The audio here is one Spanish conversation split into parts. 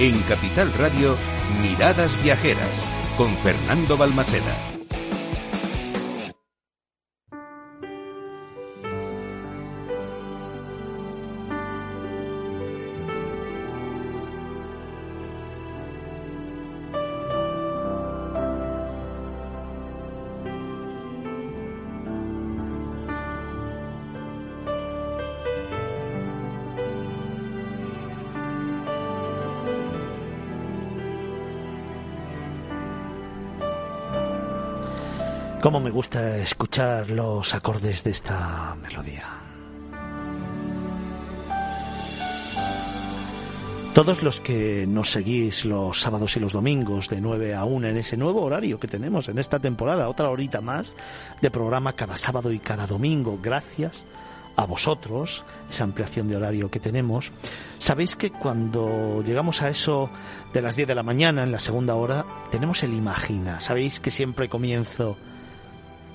En Capital Radio, Miradas Viajeras, con Fernando Balmaseda. Cómo me gusta escuchar los acordes de esta melodía. Todos los que nos seguís los sábados y los domingos de 9 a 1 en ese nuevo horario que tenemos en esta temporada, otra horita más de programa cada sábado y cada domingo, gracias a vosotros, esa ampliación de horario que tenemos. Sabéis que cuando llegamos a eso de las 10 de la mañana, en la segunda hora, tenemos el Imagina. Sabéis que siempre comienzo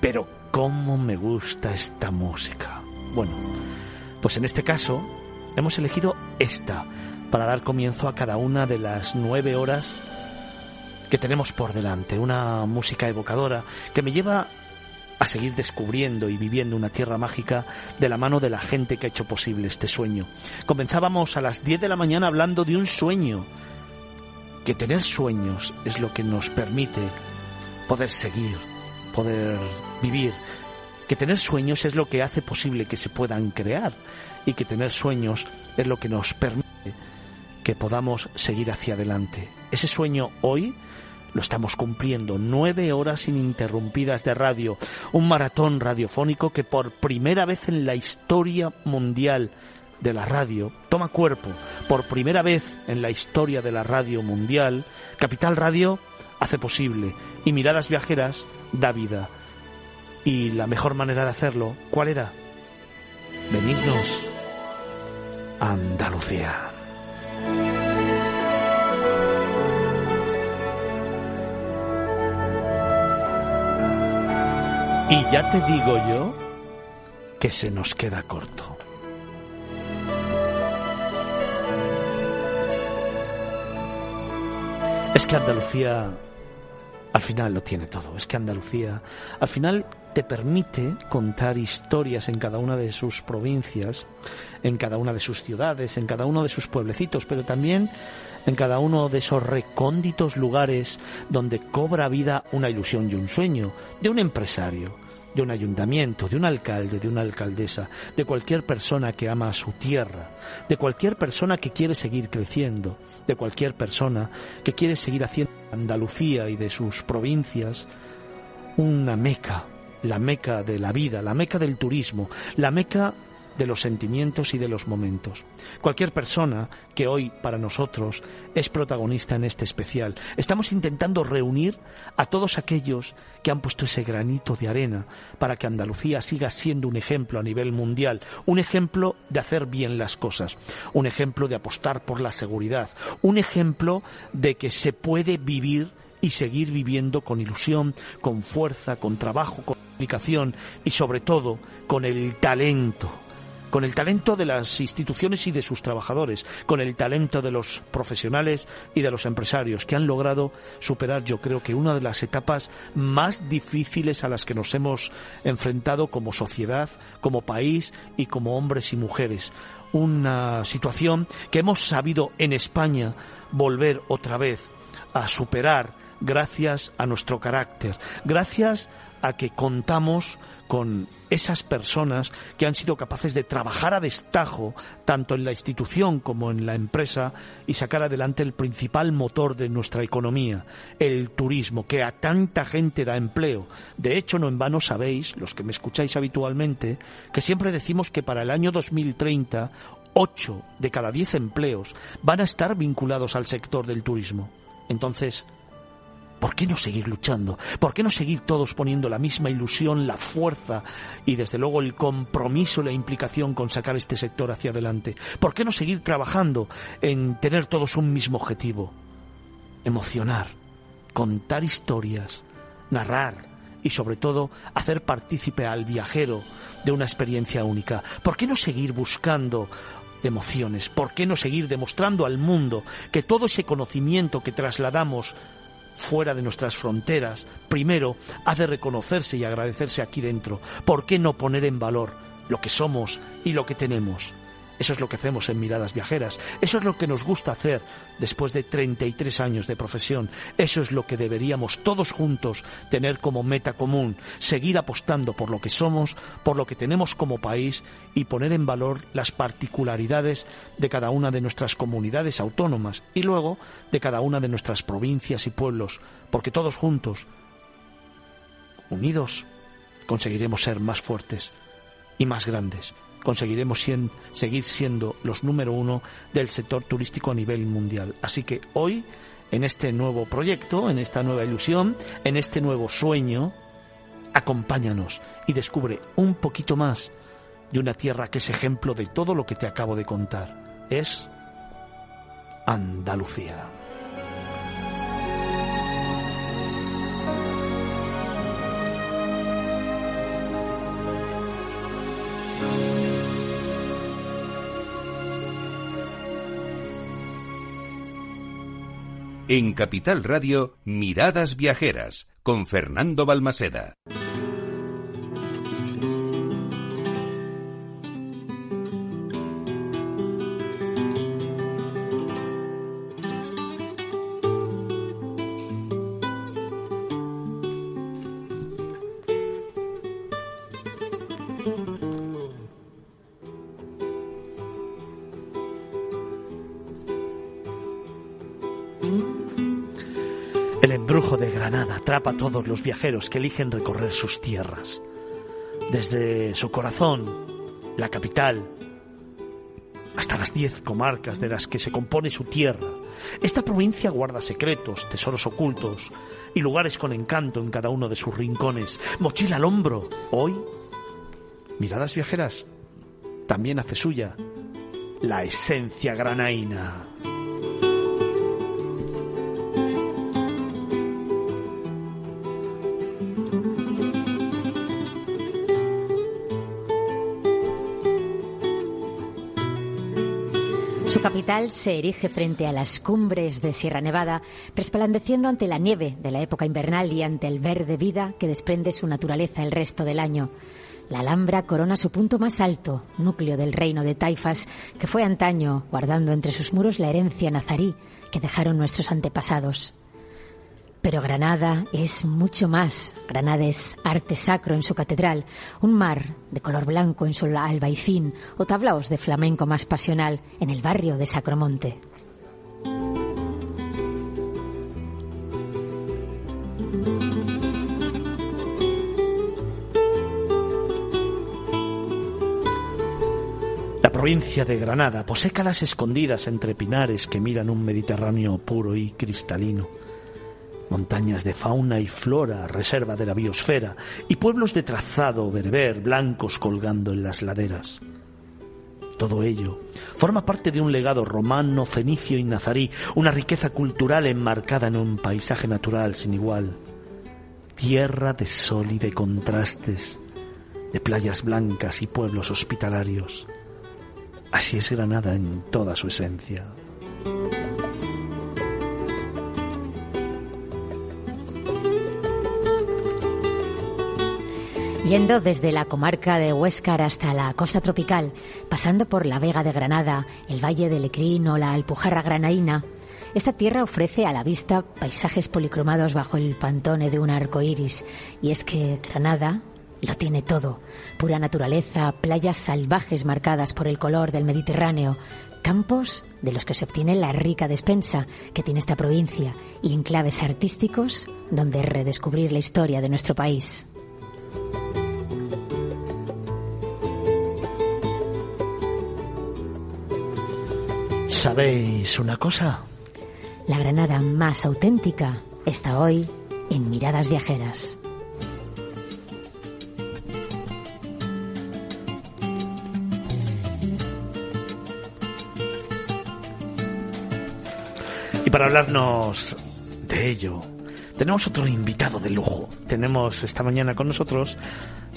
pero cómo me gusta esta música. Bueno, pues en este caso hemos elegido esta para dar comienzo a cada una de las nueve horas que tenemos por delante. Una música evocadora que me lleva a seguir descubriendo y viviendo una tierra mágica de la mano de la gente que ha hecho posible este sueño. Comenzábamos a las 10 de la mañana hablando de un sueño, que tener sueños es lo que nos permite poder seguir, poder vivir, que tener sueños es lo que hace posible que se puedan crear y que tener sueños es lo que nos permite que podamos seguir hacia adelante. Ese sueño hoy lo estamos cumpliendo, nueve horas ininterrumpidas de radio, un maratón radiofónico que por primera vez en la historia mundial de la radio toma cuerpo, por primera vez en la historia de la radio mundial, Capital Radio hace posible y Miradas Viajeras da vida. Y la mejor manera de hacerlo, ¿cuál era? Venirnos a Andalucía. Y ya te digo yo que se nos queda corto. Es que Andalucía al final lo tiene todo. Es que Andalucía al final te permite contar historias en cada una de sus provincias, en cada una de sus ciudades, en cada uno de sus pueblecitos, pero también en cada uno de esos recónditos lugares donde cobra vida una ilusión y un sueño de un empresario, de un ayuntamiento, de un alcalde, de una alcaldesa, de cualquier persona que ama a su tierra, de cualquier persona que quiere seguir creciendo, de cualquier persona que quiere seguir haciendo Andalucía y de sus provincias una meca, la meca de la vida, la meca del turismo, la meca de los sentimientos y de los momentos. Cualquier persona que hoy para nosotros es protagonista en este especial, estamos intentando reunir a todos aquellos que han puesto ese granito de arena para que Andalucía siga siendo un ejemplo a nivel mundial, un ejemplo de hacer bien las cosas, un ejemplo de apostar por la seguridad, un ejemplo de que se puede vivir y seguir viviendo con ilusión, con fuerza, con trabajo, con aplicación y sobre todo con el talento con el talento de las instituciones y de sus trabajadores, con el talento de los profesionales y de los empresarios que han logrado superar yo creo que una de las etapas más difíciles a las que nos hemos enfrentado como sociedad, como país y como hombres y mujeres. Una situación que hemos sabido en España volver otra vez a superar gracias a nuestro carácter, gracias a que contamos con esas personas que han sido capaces de trabajar a destajo tanto en la institución como en la empresa y sacar adelante el principal motor de nuestra economía, el turismo, que a tanta gente da empleo. De hecho, no en vano sabéis, los que me escucháis habitualmente, que siempre decimos que para el año 2030 ocho de cada diez empleos van a estar vinculados al sector del turismo. Entonces, ¿Por qué no seguir luchando? ¿Por qué no seguir todos poniendo la misma ilusión, la fuerza y desde luego el compromiso y la implicación con sacar este sector hacia adelante? ¿Por qué no seguir trabajando en tener todos un mismo objetivo? Emocionar, contar historias, narrar y sobre todo hacer partícipe al viajero de una experiencia única. ¿Por qué no seguir buscando emociones? ¿Por qué no seguir demostrando al mundo que todo ese conocimiento que trasladamos fuera de nuestras fronteras, primero ha de reconocerse y agradecerse aquí dentro? ¿Por qué no poner en valor lo que somos y lo que tenemos? Eso es lo que hacemos en Miradas Viajeras. Eso es lo que nos gusta hacer después de 33 años de profesión. Eso es lo que deberíamos todos juntos tener como meta común. Seguir apostando por lo que somos, por lo que tenemos como país y poner en valor las particularidades de cada una de nuestras comunidades autónomas y luego de cada una de nuestras provincias y pueblos. Porque todos juntos, unidos, conseguiremos ser más fuertes y más grandes conseguiremos seguir siendo los número uno del sector turístico a nivel mundial. Así que hoy, en este nuevo proyecto, en esta nueva ilusión, en este nuevo sueño, acompáñanos y descubre un poquito más de una tierra que es ejemplo de todo lo que te acabo de contar. Es Andalucía. En Capital Radio, Miradas Viajeras, con Fernando Balmaseda. Todos los viajeros que eligen recorrer sus tierras. Desde su corazón, la capital, hasta las diez comarcas de las que se compone su tierra. Esta provincia guarda secretos, tesoros ocultos y lugares con encanto en cada uno de sus rincones. Mochila al hombro. Hoy, miradas viajeras, también hace suya la esencia granaína. Capital se erige frente a las cumbres de Sierra Nevada, resplandeciendo ante la nieve de la época invernal y ante el verde vida que desprende su naturaleza el resto del año. La Alhambra corona su punto más alto, núcleo del reino de Taifas, que fue antaño, guardando entre sus muros la herencia nazarí que dejaron nuestros antepasados. Pero Granada es mucho más. Granada es arte sacro en su catedral, un mar de color blanco en su albaicín o tablaos de flamenco más pasional en el barrio de Sacromonte. La provincia de Granada posee calas escondidas entre pinares que miran un Mediterráneo puro y cristalino montañas de fauna y flora, reserva de la biosfera, y pueblos de trazado berber blancos colgando en las laderas. Todo ello forma parte de un legado romano, fenicio y nazarí, una riqueza cultural enmarcada en un paisaje natural sin igual. Tierra de sol y de contrastes, de playas blancas y pueblos hospitalarios. Así es Granada en toda su esencia. Yendo desde la comarca de Huéscar hasta la costa tropical, pasando por la Vega de Granada, el Valle de Lecrín o la Alpujarra granaína, esta tierra ofrece a la vista paisajes policromados bajo el pantone de un arco iris. Y es que Granada lo tiene todo: pura naturaleza, playas salvajes marcadas por el color del Mediterráneo, campos de los que se obtiene la rica despensa que tiene esta provincia y enclaves artísticos donde redescubrir la historia de nuestro país. ¿Sabéis una cosa? La Granada más auténtica está hoy en Miradas Viajeras. Y para hablarnos de ello, tenemos otro invitado de lujo. Tenemos esta mañana con nosotros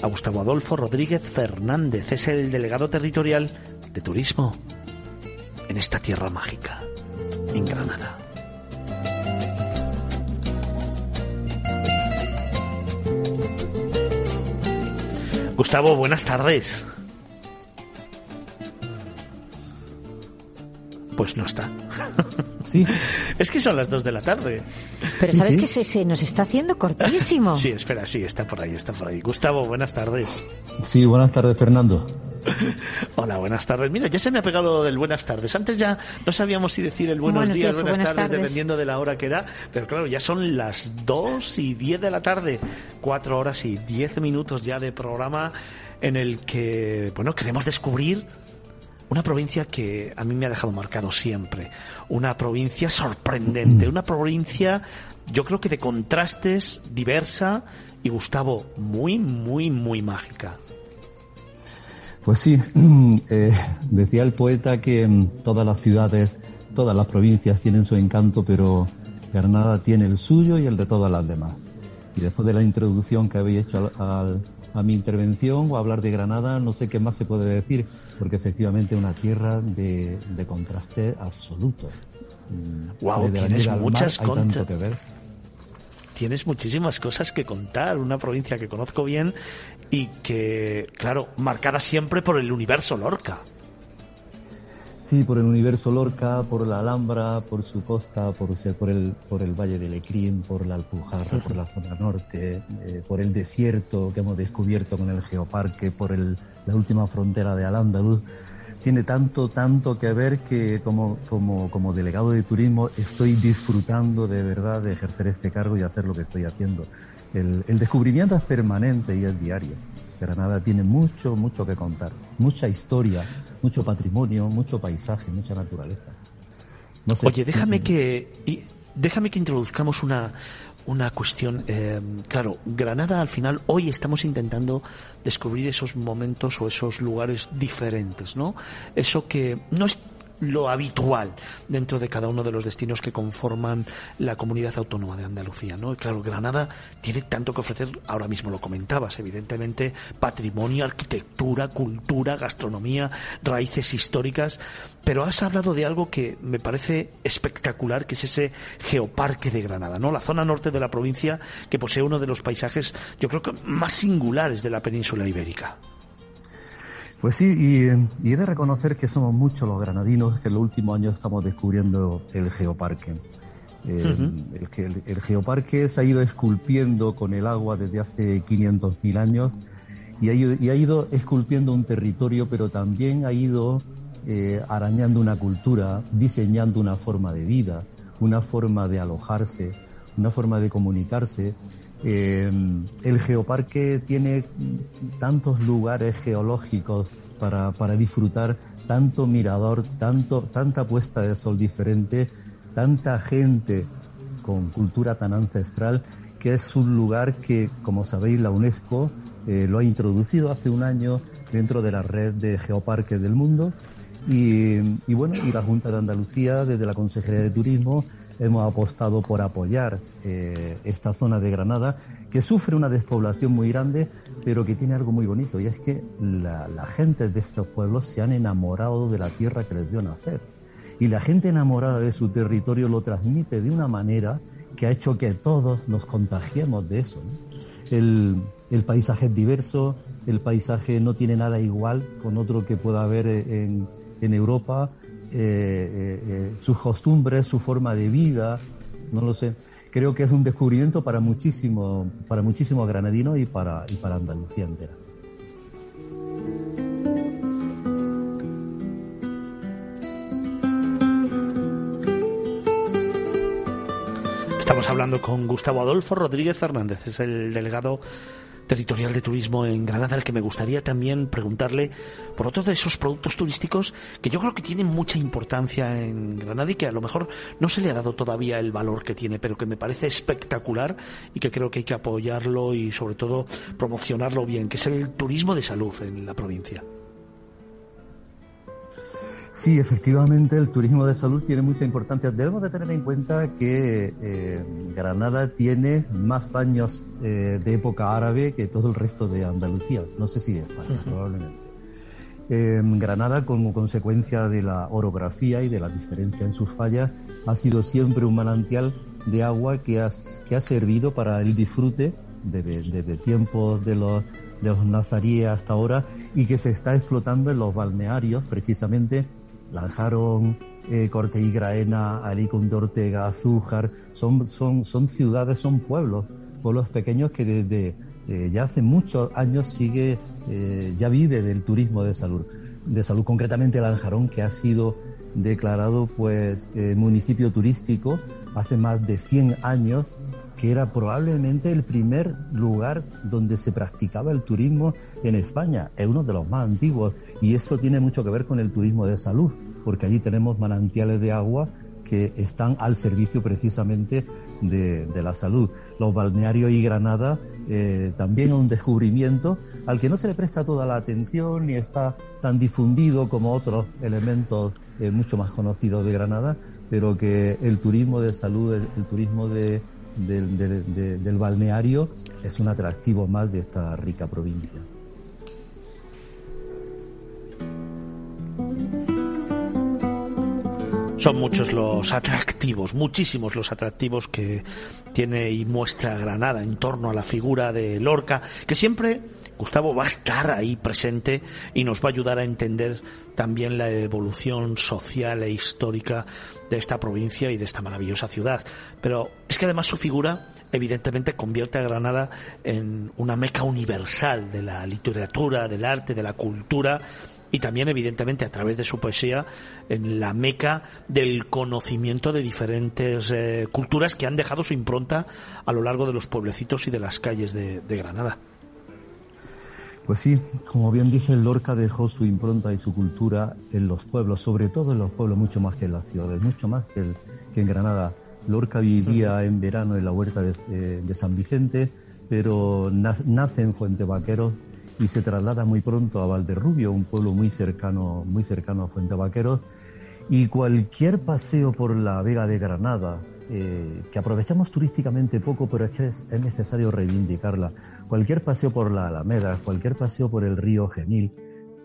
a Gustavo Adolfo Rodríguez Fernández. Es el delegado territorial de turismo en esta tierra mágica, en Granada. Gustavo, buenas tardes. Pues no está. Sí. es que son las dos de la tarde. Pero sabes que se, nos está haciendo cortísimo. sí, espera, sí, está por ahí, está por ahí. Gustavo, buenas tardes. Sí, buenas tardes, Fernando. Hola, buenas tardes. Mira, ya se me ha pegado lo del buenas tardes. Antes ya no sabíamos si decir el buenos, días, buenas, tardes, dependiendo de la hora que era. Pero claro, ya son las 2 y 10 de la tarde. Cuatro horas y 10 minutos ya de programa en el que, bueno, queremos descubrir una provincia que a mí me ha dejado marcado siempre. Una provincia sorprendente. Una provincia, yo creo que de contrastes, diversa y, Gustavo, muy, muy, muy mágica. Pues sí, eh, decía el poeta que mm, todas las ciudades, todas las provincias tienen su encanto, pero Granada tiene el suyo y el de todas las demás. Y después de la introducción que habéis hecho a mi intervención o hablar de Granada, no sé qué más se puede decir, porque efectivamente es una tierra de, contraste absoluto. Wow, mm, tienes muchas cosas que ver tienes muchísimas cosas que contar. Una provincia que conozco bien y que, claro, marcada siempre por el universo Lorca. Sí, por el universo Lorca, por la Alhambra, por su costa, por, por, el, por el Valle de Lecrín, por la Alpujarra, por la zona norte, eh, por el desierto que hemos descubierto con el Geoparque, por el, la última frontera de Al-Ándalus tiene tanto, tanto que ver que como, como, como delegado de turismo estoy disfrutando de verdad de ejercer este cargo y hacer lo que estoy haciendo. El, el descubrimiento es permanente y es diario. Granada tiene mucho, mucho que contar, mucha historia, mucho patrimonio, mucho paisaje, mucha naturaleza. Oye, déjame que, déjame que introduzcamos una, una cuestión, eh, claro, Granada al final, hoy estamos intentando descubrir esos momentos o esos lugares diferentes, ¿no? Eso que no es lo habitual dentro de cada uno de los destinos que conforman la comunidad autónoma de Andalucía, ¿no? claro, Granada tiene tanto que ofrecer, ahora mismo lo comentabas, evidentemente, patrimonio, arquitectura, cultura, gastronomía, raíces históricas, pero has hablado de algo que me parece espectacular, que es ese geoparque de Granada, ¿no? La zona norte de la provincia que posee uno de los paisajes, yo creo que más singulares de la península ibérica. Pues sí, y, he de reconocer que somos muchos los granadinos que en los últimos años estamos descubriendo el geoparque. Eh, el, geoparque se ha ido esculpiendo con el agua desde hace 500.000 años y ha, ido, esculpiendo un territorio, pero también ha ido eh, arañando una cultura, diseñando una forma de vida, una forma de alojarse, una forma de comunicarse eh, el geoparque tiene tantos lugares geológicos para, para, disfrutar, tanto mirador, tanto, tanta puesta de sol diferente, tanta gente con cultura tan ancestral, que es un lugar que, como sabéis, la UNESCO eh, lo ha introducido hace un año dentro de la red de geoparques del mundo. Y, y bueno, y la Junta de Andalucía, desde la Consejería de Turismo, hemos apostado por apoyar eh, esta zona de Granada, que sufre una despoblación muy grande, pero que tiene algo muy bonito, y es que la, gente de estos pueblos se han enamorado de la tierra que les dio nacer. Y la gente enamorada de su territorio lo transmite de una manera que ha hecho que todos nos contagiemos de eso. El, paisaje es diverso, el paisaje no tiene nada igual con otro que pueda haber en, en Europa, eh, eh, eh, sus costumbres, su forma de vida, no lo sé. Creo que es un descubrimiento para muchísimo, para muchísimos granadinos y para, y para Andalucía entera. Estamos hablando con Gustavo Adolfo Rodríguez Fernández, es el delegado territorial de turismo en Granada, al que me gustaría también preguntarle por otro de esos productos turísticos que yo creo que tienen mucha importancia en Granada y que a lo mejor no se le ha dado todavía el valor que tiene, pero que me parece espectacular y que creo que hay que apoyarlo y sobre todo promocionarlo bien, que es el turismo de salud en la provincia. Sí, efectivamente, el turismo de salud tiene mucha importancia. Debemos de tener en cuenta que eh, Granada tiene más baños eh, de época árabe que todo el resto de Andalucía. No sé si de España, probablemente. Granada, como consecuencia de la orografía y de la diferencia en sus fallas, ha sido siempre un manantial de agua que ha, que ha servido para el disfrute desde, tiempos de los, de los nazaríes hasta ahora y que se está explotando en los balnearios, precisamente Lanjarón, eh, Corte y Graena, Alicante, Ortega, Azújar, son, son, son ciudades, son pueblos, pueblos pequeños que desde ya hace muchos años sigue, eh, ya vive del turismo de salud, de salud concretamente Lanjarón, que ha sido declarado pues eh, municipio turístico hace más de 100 años, que era probablemente el primer lugar donde se practicaba el turismo en España, es uno de los más antiguos y eso tiene mucho que ver con el turismo de salud, porque allí tenemos manantiales de agua que están al servicio precisamente de, la salud. Los balnearios y Granada eh, también un descubrimiento al que no se le presta toda la atención ni está tan difundido como otros elementos eh, mucho más conocidos de Granada, pero que el turismo de salud, el, turismo de, del balneario es un atractivo más de esta rica provincia. Son muchos los atractivos, muchísimos los atractivos que tiene y muestra Granada en torno a la figura de Lorca, que siempre Gustavo va a estar ahí presente y nos va a ayudar a entender también la evolución social e histórica de esta provincia y de esta maravillosa ciudad. Pero es que además su figura evidentemente convierte a Granada en una meca universal de la literatura, del arte, de la cultura y también evidentemente a través de su poesía en la meca del conocimiento de diferentes eh, culturas que han dejado su impronta a lo largo de los pueblecitos y de las calles de, Granada. Pues sí, como bien dice Lorca dejó su impronta y su cultura en los pueblos, sobre todo en los pueblos mucho más que en las ciudades, mucho más que, en Granada. Lorca vivía en verano en la huerta de, San Vicente, pero nace en Fuente Vaquero y se traslada muy pronto a Valderrubio, un pueblo muy cercano, muy cercano a Fuente Vaqueros. Y cualquier paseo por la Vega de Granada, eh, que aprovechamos turísticamente poco, pero es que es, necesario reivindicarla. Cualquier paseo por la Alameda, cualquier paseo por el río Genil,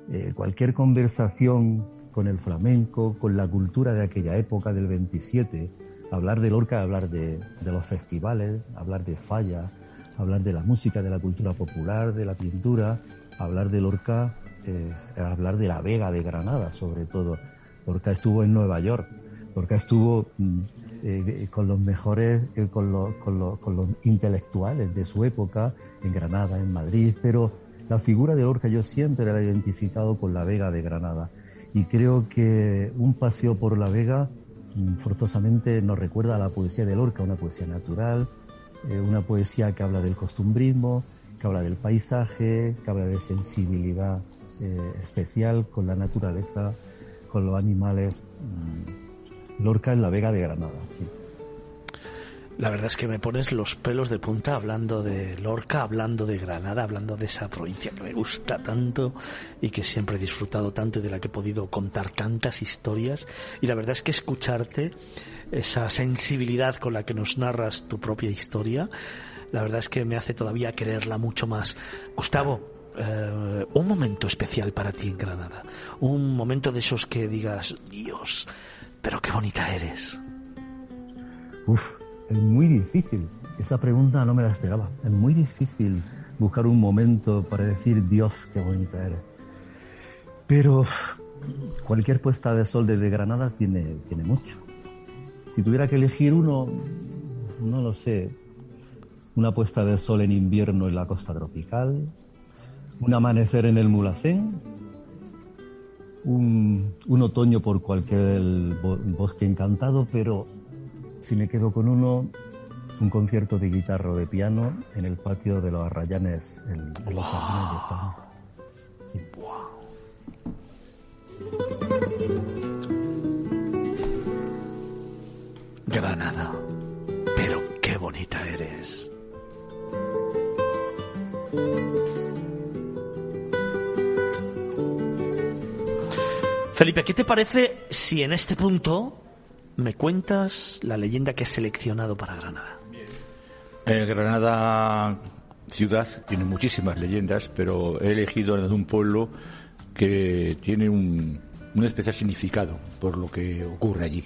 eh, cualquier conversación con el flamenco, con la cultura de aquella época del 27, hablar de Lorca, hablar de, los festivales, hablar de Falla, hablar de la música, de la cultura popular, de la pintura, hablar de Lorca, eh, hablar de la Vega de Granada sobre todo. Lorca estuvo en Nueva York, Lorca estuvo mm, eh, con los mejores, eh, con, los intelectuales de su época, en Granada, en Madrid, pero la figura de Lorca yo siempre la he identificado con la Vega de Granada. Y creo que un paseo por la Vega mm, forzosamente nos recuerda a la poesía de Lorca, una poesía natural, eh, una poesía que habla del costumbrismo, que habla del paisaje, que habla de sensibilidad eh, especial con la naturaleza, con los animales. Mm, Lorca en la Vega de Granada, sí. La verdad es que me pones los pelos de punta hablando de Lorca, hablando de Granada, hablando de esa provincia que me gusta tanto y que siempre he disfrutado tanto y de la que he podido contar tantas historias. Y la verdad es que escucharte esa sensibilidad con la que nos narras tu propia historia, la verdad es que me hace todavía quererla mucho más. Gustavo, eh, un momento especial para ti en Granada, un momento de esos que digas, Dios, pero qué bonita eres. Uf, es muy difícil. Esa pregunta no me la esperaba. Es muy difícil buscar un momento para decir, Dios, qué bonita eres. Pero cualquier puesta de sol desde Granada tiene, tiene mucho. Si tuviera que elegir uno, no lo sé, una puesta de sol en invierno en la costa tropical, un amanecer en el Mulacén, un, otoño por cualquier bosque encantado, pero si me quedo con uno, un concierto de guitarra o de piano en el patio de los Arrayanes en, los Granada. Felipe, ¿qué te parece si en este punto me cuentas la leyenda que has seleccionado para Granada? Eh, Granada ciudad tiene muchísimas leyendas, pero he elegido un pueblo que tiene un, un especial significado por lo que ocurre allí.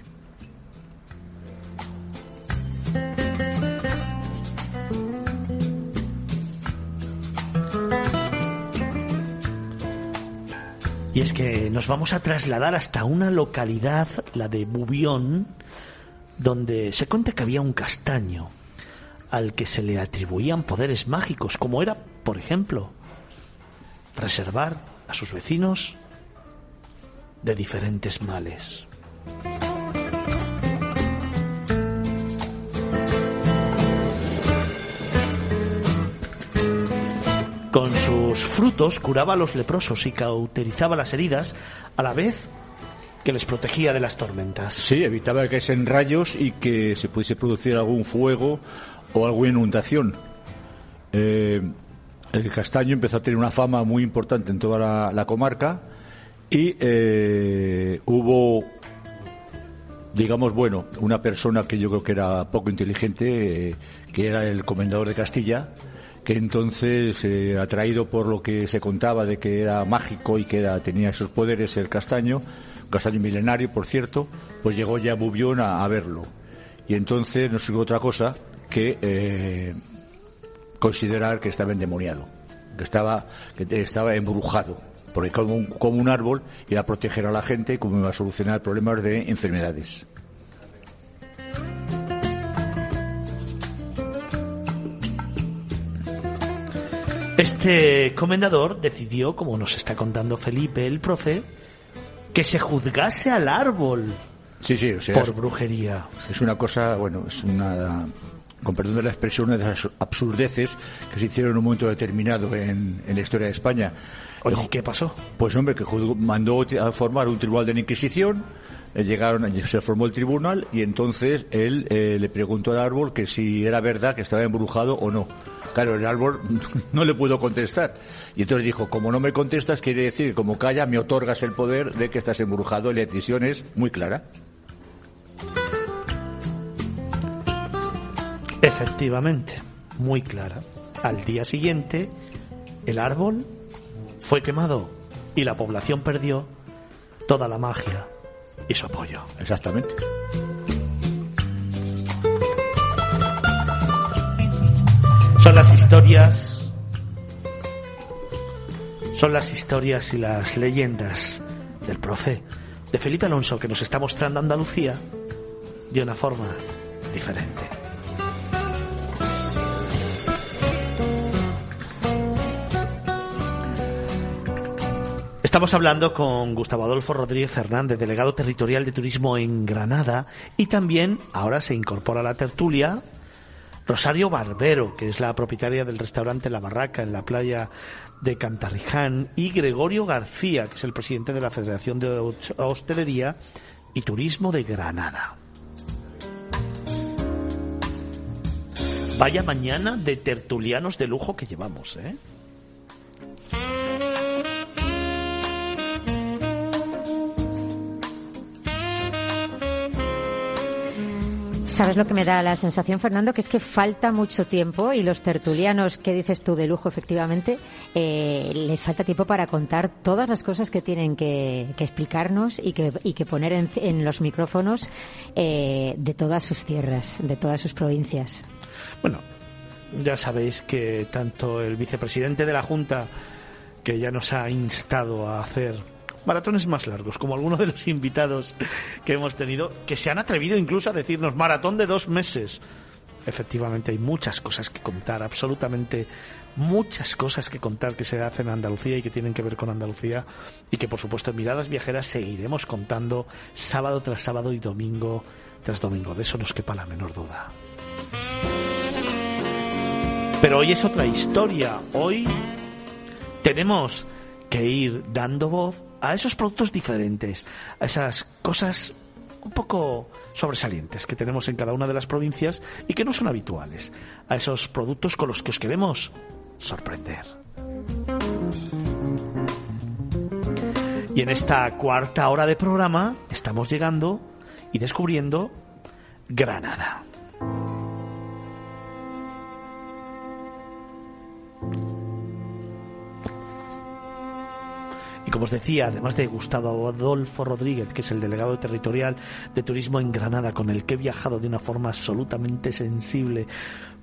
Es que nos vamos a trasladar hasta una localidad, la de Bubión, donde se cuenta que había un castaño al que se le atribuían poderes mágicos, como era, por ejemplo, reservar a sus vecinos de diferentes males. Con sus frutos curaba a los leprosos y cauterizaba las heridas, a la vez que les protegía de las tormentas. Sí, evitaba que caesen rayos y que se pudiese producir algún fuego o alguna inundación. Eh, el castaño empezó a tener una fama muy importante en toda la, la comarca y eh, hubo, digamos, bueno, una persona que yo creo que era poco inteligente, eh, que era el comendador de Castilla, que entonces, eh, atraído por lo que se contaba de que era mágico y que tenía esos poderes el castaño, castaño milenario, por cierto, pues llegó ya Bubión a, verlo. Y entonces no sirvió otra cosa que eh, considerar que estaba endemoniado, que estaba, que estaba embrujado, porque como un, como un árbol iba a proteger a la gente como iba a solucionar problemas de enfermedades. Este comendador decidió, como nos está contando Felipe, el profe, que se juzgase al árbol Sí, sí, o sea, por es, brujería. es una cosa, bueno, es una, con perdón de la expresión, una de las absurdeces que se hicieron en un momento determinado en, en la historia de España. Oye, ¿qué pasó? Pues hombre, que mandó a formar un tribunal de la Inquisición, llegaron, se formó el tribunal y entonces él eh, le preguntó al árbol que si era verdad que estaba embrujado o no. Claro, el árbol no le pudo contestar. Y entonces dijo, como no me contestas, quiere decir que como calla, me otorgas el poder de que estás embrujado y la decisión es muy clara. Efectivamente, muy clara. Al día siguiente, el árbol fue quemado y la población perdió toda la magia y su apoyo. Exactamente. Son las historias. Son las historias y las leyendas del profe, de Felipe Alonso, que nos está mostrando Andalucía de una forma diferente. Estamos hablando con Gustavo Adolfo Rodríguez Fernández, delegado territorial de turismo en Granada, y también ahora se incorpora a la tertulia Rosario Barbero, que es la propietaria del restaurante La Barraca en la playa de Cantarriján, y Gregorio García, que es el presidente de la Federación de Hostelería y Turismo de Granada. Vaya mañana de tertulianos de lujo que llevamos, ¿eh? ¿Sabes lo que me da la sensación, Fernando? Que es que falta mucho tiempo y los tertulianos, ¿qué dices tú de lujo, efectivamente? eh, les falta tiempo para contar todas las cosas que tienen que, explicarnos y que, y que poner en, en los micrófonos eh, de todas sus tierras, de todas sus provincias. Bueno, ya sabéis que tanto el vicepresidente de la Junta, que ya nos ha instado a hacer maratones más largos, como algunos de los invitados que hemos tenido, que se han atrevido incluso a decirnos maratón de dos meses. Efectivamente, hay muchas cosas que contar, absolutamente muchas cosas que contar que se hacen en Andalucía y que tienen que ver con Andalucía y que por supuesto en Miradas Viajeras seguiremos contando sábado tras sábado y domingo tras domingo. De eso nos quepa la menor duda. Pero hoy es otra historia. Hoy tenemos que ir dando voz a esos productos diferentes, a esas cosas un poco sobresalientes que tenemos en cada una de las provincias y que no son habituales, a esos productos con los que os queremos sorprender. Y en esta cuarta hora de programa estamos llegando y descubriendo Granada. Como os decía, además de Gustavo Adolfo Rodríguez, que es el delegado territorial de turismo en Granada, con el que he viajado de una forma absolutamente sensible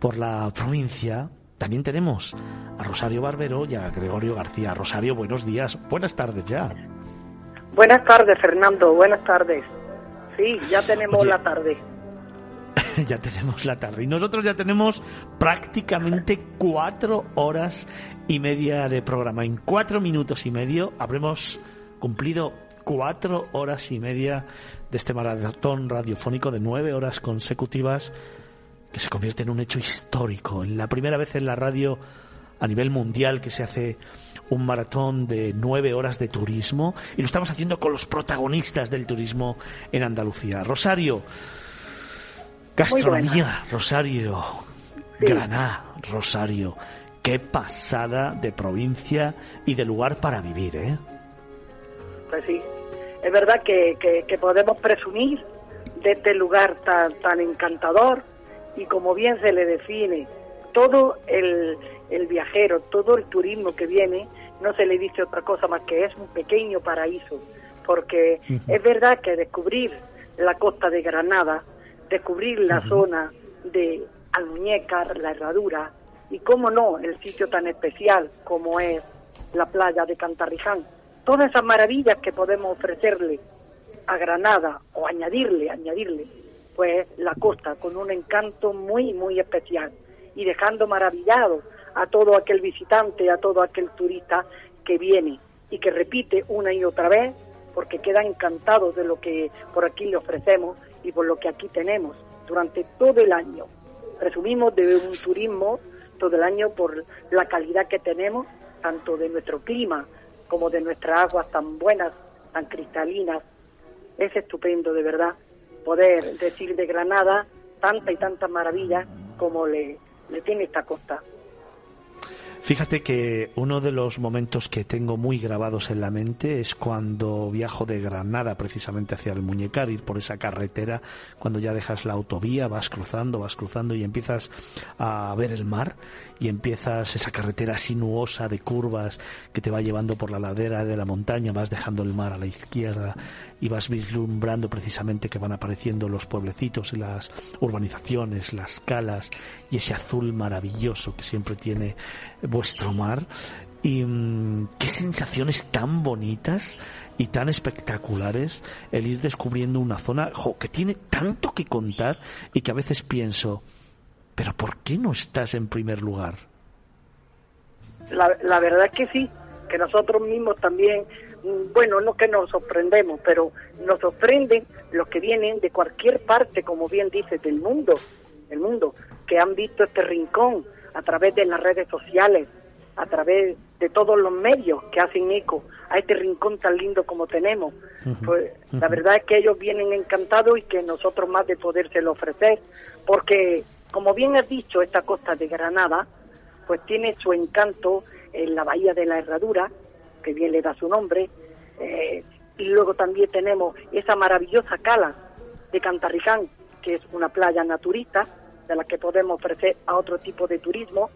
por la provincia, también tenemos a Rosario Barbero y a Gregorio García. Rosario, buenos días. Buenas tardes ya. Buenas tardes, Fernando. Buenas tardes. Sí, ya tenemos la tarde. ya tenemos la tarde. Y nosotros ya tenemos prácticamente cuatro horas y media de programa. En cuatro minutos y medio habremos cumplido cuatro horas y media de este maratón radiofónico de nueve horas consecutivas que se convierte en un hecho histórico. En la primera vez en la radio a nivel mundial que se hace un maratón de nueve horas de turismo y lo estamos haciendo con los protagonistas del turismo en Andalucía. Rosario, gastronomía, Rosario, Granada, Rosario. Qué pasada de provincia y de lugar para vivir, ¿eh? Pues sí, es verdad que, que podemos presumir de este lugar tan, tan encantador y como bien se le define, todo el, el viajero, todo el turismo que viene, no se le dice otra cosa más que es un pequeño paraíso, porque es verdad que descubrir la costa de Granada, descubrir la zona de Almuñécar, la Herradura, y cómo no, el sitio tan especial como es la playa de Cantarriján, todas esas maravillas que podemos ofrecerle a Granada o añadirle, añadirle, pues la costa con un encanto muy, muy especial y dejando maravillado a todo aquel visitante, a todo aquel turista que viene y que repite una y otra vez porque queda encantado de lo que por aquí le ofrecemos y por lo que aquí tenemos durante todo el año. Presumimos de un turismo todo el año por la calidad que tenemos, tanto de nuestro clima como de nuestras aguas tan buenas, tan cristalinas. Es estupendo, de verdad, poder decir de Granada tanta y tanta maravilla como le, le tiene esta costa. Fíjate que uno de los momentos que tengo muy grabados en la mente es cuando viajo de Granada precisamente hacia el Muñecar, ir por esa carretera, cuando ya dejas la autovía, vas cruzando, vas cruzando y empiezas a ver el mar y empiezas esa carretera sinuosa de curvas que te va llevando por la ladera de la montaña, vas dejando el mar a la izquierda y vas vislumbrando precisamente que van apareciendo los pueblecitos y las urbanizaciones, las calas y ese azul maravilloso que siempre tiene vuestro mar. Y mm, qué sensaciones tan bonitas y tan espectaculares el ir descubriendo una zona que tiene tanto que contar y que a veces pienso, pero ¿por qué no estás en primer lugar? La, la verdad es que sí, que nosotros mismos también bueno, no que nos sorprendemos, pero nos sorprenden los que vienen de cualquier parte, como bien dice, del mundo, el mundo, que han visto este rincón a través de las redes sociales, a través de todos los medios que hacen eco a este rincón tan lindo como tenemos. Pues la verdad es que ellos vienen encantados y que nosotros más de podérselo ofrecer, porque como bien has dicho, esta costa de Granada, pues tiene su encanto en la bahía de la Herradura, que bien le da su nombre. Eh, y luego también tenemos esa maravillosa cala de Cantarriján, que es una playa naturista, de la que podemos ofrecer a otro tipo de turismo.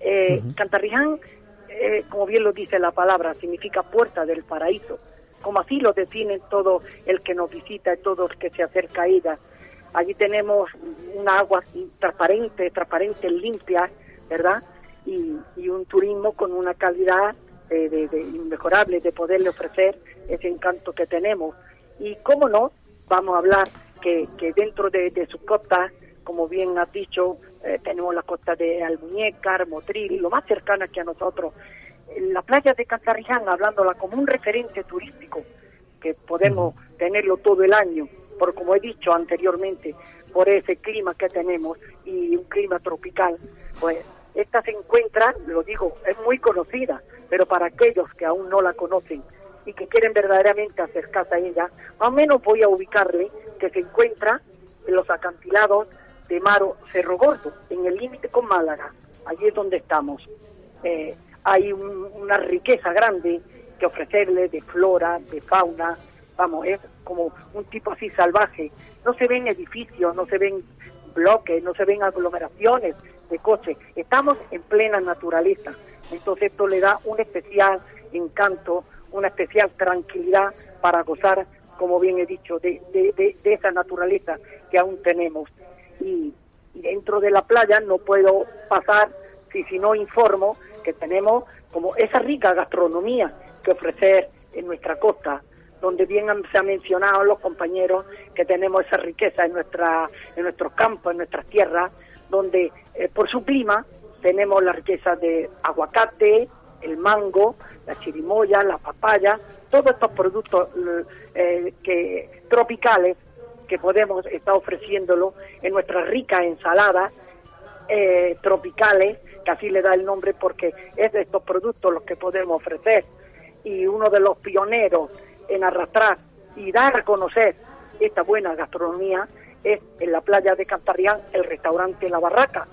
Eh, Cantarriján, eh, como bien lo dice la palabra, significa puerta del paraíso, como así lo define todo el que nos visita y todo el que se acerca a ella. Allí tenemos una agua transparente, transparente, limpia, ¿verdad? Y, y un turismo con una calidad de, de, inmejorable de poderle ofrecer ese encanto que tenemos. Y cómo no, vamos a hablar que, que dentro de, de sus costas, como bien has dicho, eh, tenemos la costa de Almuñécar, Motril, lo más cercana que a nosotros. La playa de Cantarriján, hablándola como un referente turístico, que podemos tenerlo todo el año, por como he dicho anteriormente, por ese clima que tenemos y un clima tropical, pues esta se encuentra, lo digo, es muy conocida, pero para aquellos que aún no la conocen y que quieren verdaderamente acercarse a ella, más o menos voy a ubicarle que se encuentra en los acantilados de Maro Cerro Gordo, en el límite con Málaga. Allí es donde estamos. Eh, hay una riqueza grande que ofrecerle de flora, de fauna, vamos, es como un tipo así salvaje. No se ven edificios, no se ven bloques, no se ven aglomeraciones, de coche. Estamos en plena naturaleza. Entonces esto le da un especial encanto, una especial tranquilidad para gozar, como bien he dicho, de, de, esa naturaleza que aún tenemos. Y, dentro de la playa no puedo pasar si, si no informo que tenemos como esa rica gastronomía que ofrecer en nuestra costa, donde bien se ha mencionado los compañeros que tenemos esa riqueza en nuestra en nuestros campos, en nuestras tierras, donde eh, por su clima tenemos la riqueza de aguacate, el mango, la chirimoya, la papaya, todos estos productos eh, que tropicales que podemos estar ofreciéndolo en nuestras ricas ensaladas eh, tropicales, que así le da el nombre porque es de estos productos los que podemos ofrecer. Y uno de los pioneros en arrastrar y dar a conocer esta buena gastronomía es en la playa de Cantarrián el restaurante La Barraca.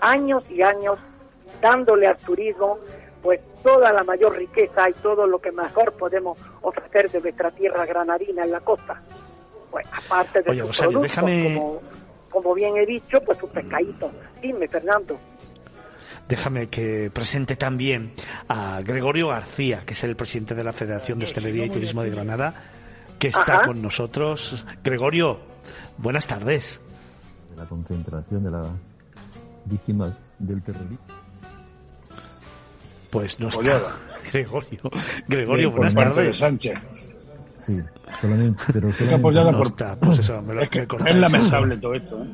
Años y años dándole al turismo pues toda la mayor riqueza y todo lo que mejor podemos ofrecer de nuestra tierra granadina en la costa. Pues aparte de sus productos, como, como, bien he dicho, pues un pescadito. Dime, Fernando. Déjame que presente también a Gregorio García, que es el presidente de la Federación de Hostelería y Turismo de Granada, que está con nosotros. Gregorio, buenas tardes. La concentración de la víctima del terrorismo. Pues no está. Gregorio. Gregorio, buenas tardes. Sánchez. Sí, solamente, pero solamente apoyada por... Está, pues eso, me lo, es, que es lamentable todo esto, ¿eh?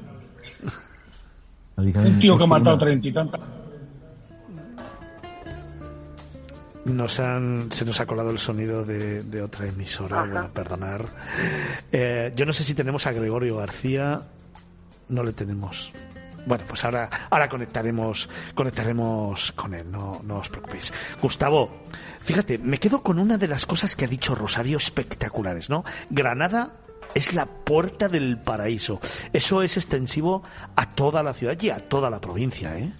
Un tío que ha matado treinta y tantas. Nos han, se nos ha colado el sonido de, de otra emisora, bueno, perdonar. Eh, yo no sé si tenemos a Gregorio García. No le tenemos. Bueno, pues ahora, ahora conectaremos, conectaremos con él, no, no os preocupéis. Gustavo, fíjate, me quedo con una de las cosas que ha dicho Rosario espectaculares, ¿no? Granada es la puerta del paraíso. Eso es extensivo a toda la ciudad y a toda la provincia, ¿eh?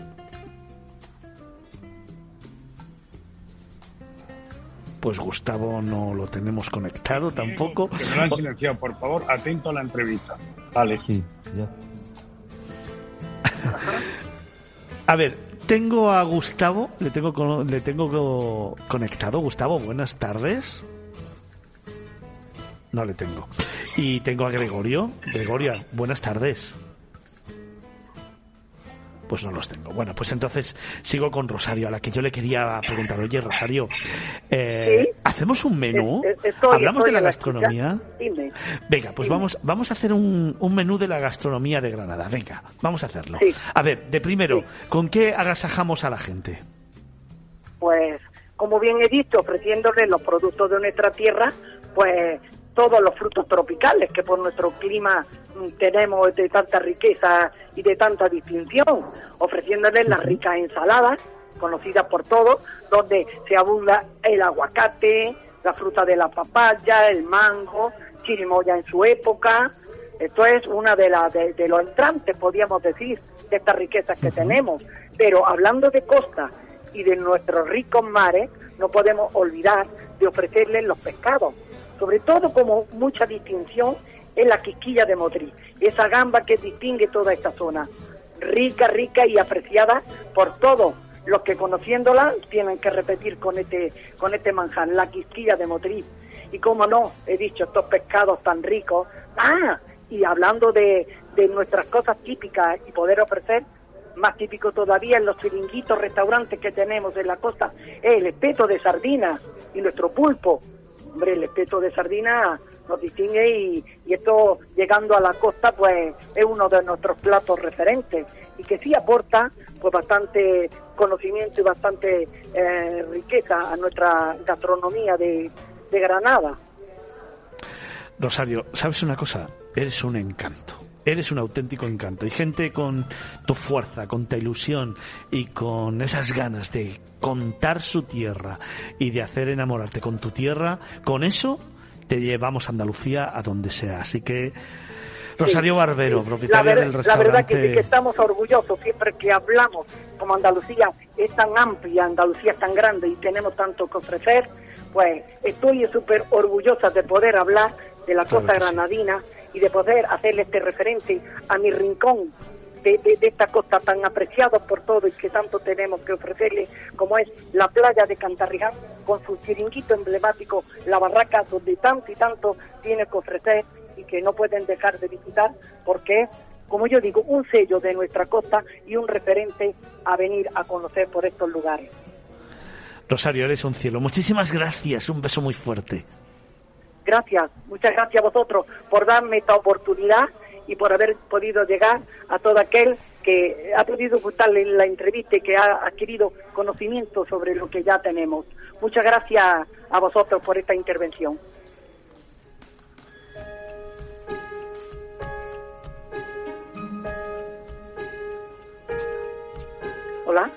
Pues Gustavo no lo tenemos conectado tampoco. Que me lo han silenciado, por favor, atento a la entrevista. Vale. Sí, ya. A ver, tengo a Gustavo, le tengo, le tengo conectado. Gustavo, buenas tardes. No le tengo. Y tengo a Gregorio. Gregoria, buenas tardes pues no los tengo. Bueno, pues entonces sigo con Rosario, a la que yo le quería preguntar, oye Rosario, eh, ¿hacemos un menú? ¿Hablamos de la gastronomía? Venga, pues vamos, vamos a hacer un, un, menú de la gastronomía de Granada. Venga, vamos a hacerlo. A ver, de primero, ¿con qué agasajamos a la gente? Pues, como bien he dicho, ofreciéndole los productos de nuestra tierra, pues todos los frutos tropicales que por nuestro clima mm, tenemos de tanta riqueza y de tanta distinción, ofreciéndoles las ricas ensaladas conocidas por todos, donde se abunda el aguacate, la fruta de la papaya, el mango, chirimoya en su época. Esto es una de, las de, los entrantes, podríamos decir, de estas riquezas que tenemos. Pero hablando de costa y de nuestros ricos mares, no podemos olvidar de ofrecerles los pescados sobre todo como mucha distinción es la quisquilla de Motriz, esa gamba que distingue toda esta zona, rica, rica y apreciada por todos los que conociéndola tienen que repetir con este, con este manjar, la quisquilla de Motriz. Y como no, he dicho, estos pescados tan ricos. Ah, y hablando de, de nuestras cosas típicas y poder ofrecer, más típico todavía en los chiringuitos restaurantes que tenemos en la costa, es el espeto de sardina y nuestro pulpo, hombre, el espeto de sardina nos distingue y, esto llegando a la costa pues es uno de nuestros platos referentes y que sí aporta pues bastante conocimiento y bastante eh, riqueza a nuestra gastronomía de, de Granada. Rosario, ¿sabes una cosa? Eres un encanto eres un auténtico encanto. Hay gente con tu fuerza, con tu ilusión y con esas ganas de contar su tierra y de hacer enamorarte con tu tierra. Con eso te llevamos a Andalucía a donde sea. Así que Rosario Barbero, propietaria del restaurante. La verdad que sí que estamos orgullosos siempre que hablamos, como Andalucía es tan amplia, Andalucía es tan grande y tenemos tanto que ofrecer, pues estoy súper orgullosa de poder hablar de la costa granadina y de poder hacerle este referente a mi rincón de, esta costa tan apreciada por todos y que tanto tenemos que ofrecerle, como es la playa de Cantarriján, con su chiringuito emblemático, la barraca donde tanto y tanto tiene que ofrecer y que no pueden dejar de visitar porque es, como yo digo, un sello de nuestra costa y un referente a venir a conocer por estos lugares. Rosario, eres un cielo. Muchísimas gracias. Un beso muy fuerte. Gracias, muchas gracias a vosotros por darme esta oportunidad y por haber podido llegar a todo aquel que ha podido gustarle la entrevista y que ha adquirido conocimiento sobre lo que ya tenemos. Muchas gracias a vosotros por esta intervención. Hola.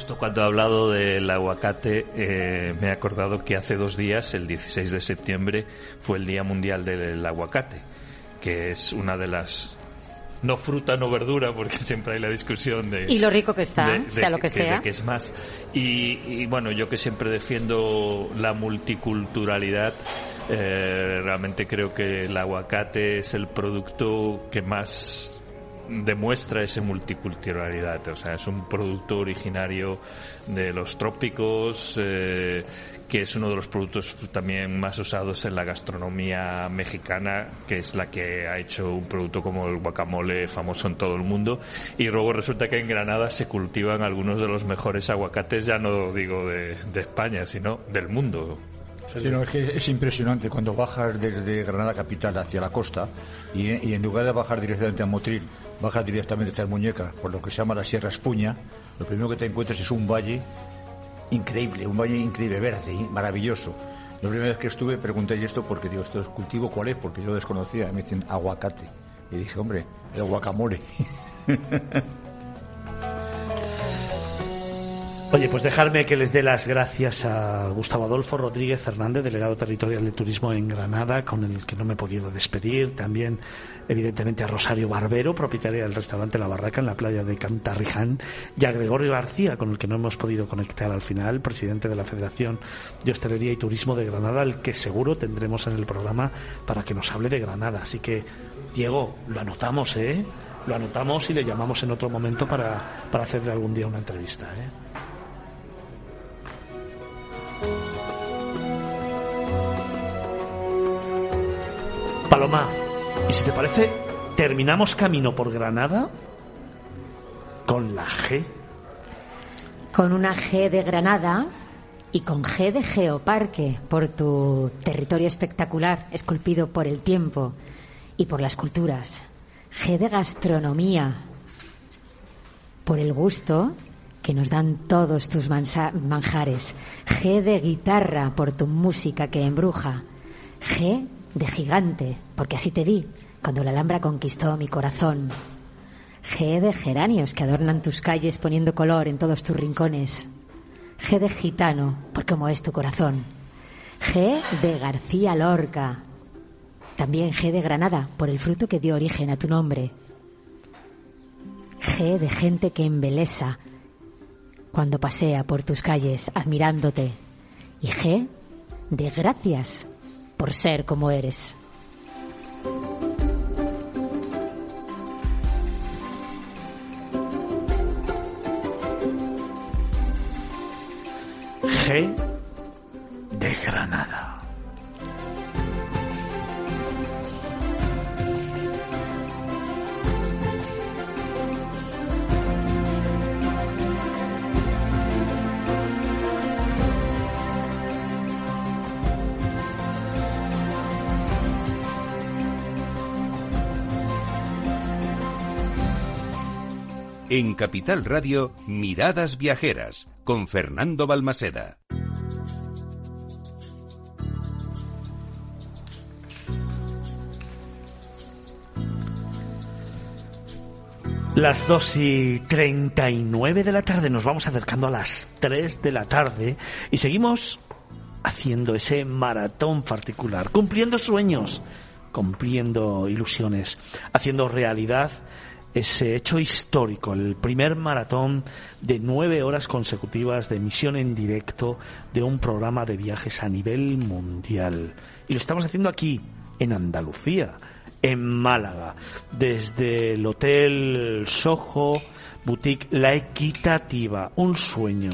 Justo cuando he hablado del aguacate eh, me he acordado que hace dos días, el 16 de septiembre, fue el Día Mundial del Aguacate, que es una de las no fruta, no verdura, porque siempre hay la discusión de... Y lo rico que está, de- de sea lo que sea. de que es más. Y, y, bueno, yo que siempre defiendo la multiculturalidad, eh, realmente creo que el aguacate es el producto que más demuestra esa multiculturalidad. O sea, es un producto originario de los trópicos, eh, que es uno de los productos también más usados en la gastronomía mexicana, que es la que ha hecho un producto como el guacamole famoso en todo el mundo. Y luego resulta que en Granada se cultivan algunos de los mejores aguacates, ya no digo de, de España, sino del mundo. Sí, no, es que es impresionante cuando bajas desde Granada capital hacia la costa y, y en lugar de bajar directamente a Motril, bajas directamente hacia Muñeca, por lo que se llama la Sierra Espuña, lo primero que te encuentras es un valle increíble, un valle increíble, verde, maravilloso. La primera vez que estuve pregunté ¿y esto porque digo, ¿esto es cultivo cuál es? Porque yo lo desconocía. Me dicen aguacate. Y dije, hombre, el guacamole. Oye, pues dejarme que les dé las gracias a Gustavo Adolfo Rodríguez Hernández, delegado territorial de turismo en Granada, con el que no me he podido despedir. También, evidentemente, a Rosario Barbero, propietaria del restaurante La Barraca en la playa de Cantarriján, y a Gregorio García, con el que no hemos podido conectar al final, presidente de la Federación de Hostelería y Turismo de Granada, al que seguro tendremos en el programa para que nos hable de Granada. Así que, Diego, lo anotamos, ¿eh? Lo anotamos y le llamamos en otro momento para, para hacerle algún día una entrevista, ¿eh? Paloma, y si te parece, terminamos camino por Granada con la G. Con una G de Granada y con G de Geoparque, por tu territorio espectacular, esculpido por el tiempo y por las culturas. G de gastronomía, por el gusto que nos dan todos tus manjares. G de guitarra, por tu música que embruja. G de gigante, porque así te vi cuando la Alhambra conquistó mi corazón. G de geranios que adornan tus calles poniendo color en todos tus rincones. G de gitano, por cómo es tu corazón. G de García Lorca. También G de Granada, por el fruto que dio origen a tu nombre. G de gente que embelesa cuando pasea por tus calles admirándote. Y G de gracias por ser como eres. G de Granada. En Capital Radio, Miradas Viajeras, con Fernando Balmaseda. Las 2 y 39 de la tarde, nos vamos acercando a las 3 de la tarde y seguimos haciendo ese maratón particular, cumpliendo sueños, cumpliendo ilusiones, haciendo realidad ese hecho histórico, el primer maratón de nueve horas consecutivas de emisión en directo de un programa de viajes a nivel mundial. Y lo estamos haciendo aquí, en Andalucía, en Málaga, desde el Hotel Soho, Boutique La Equitativa, un sueño,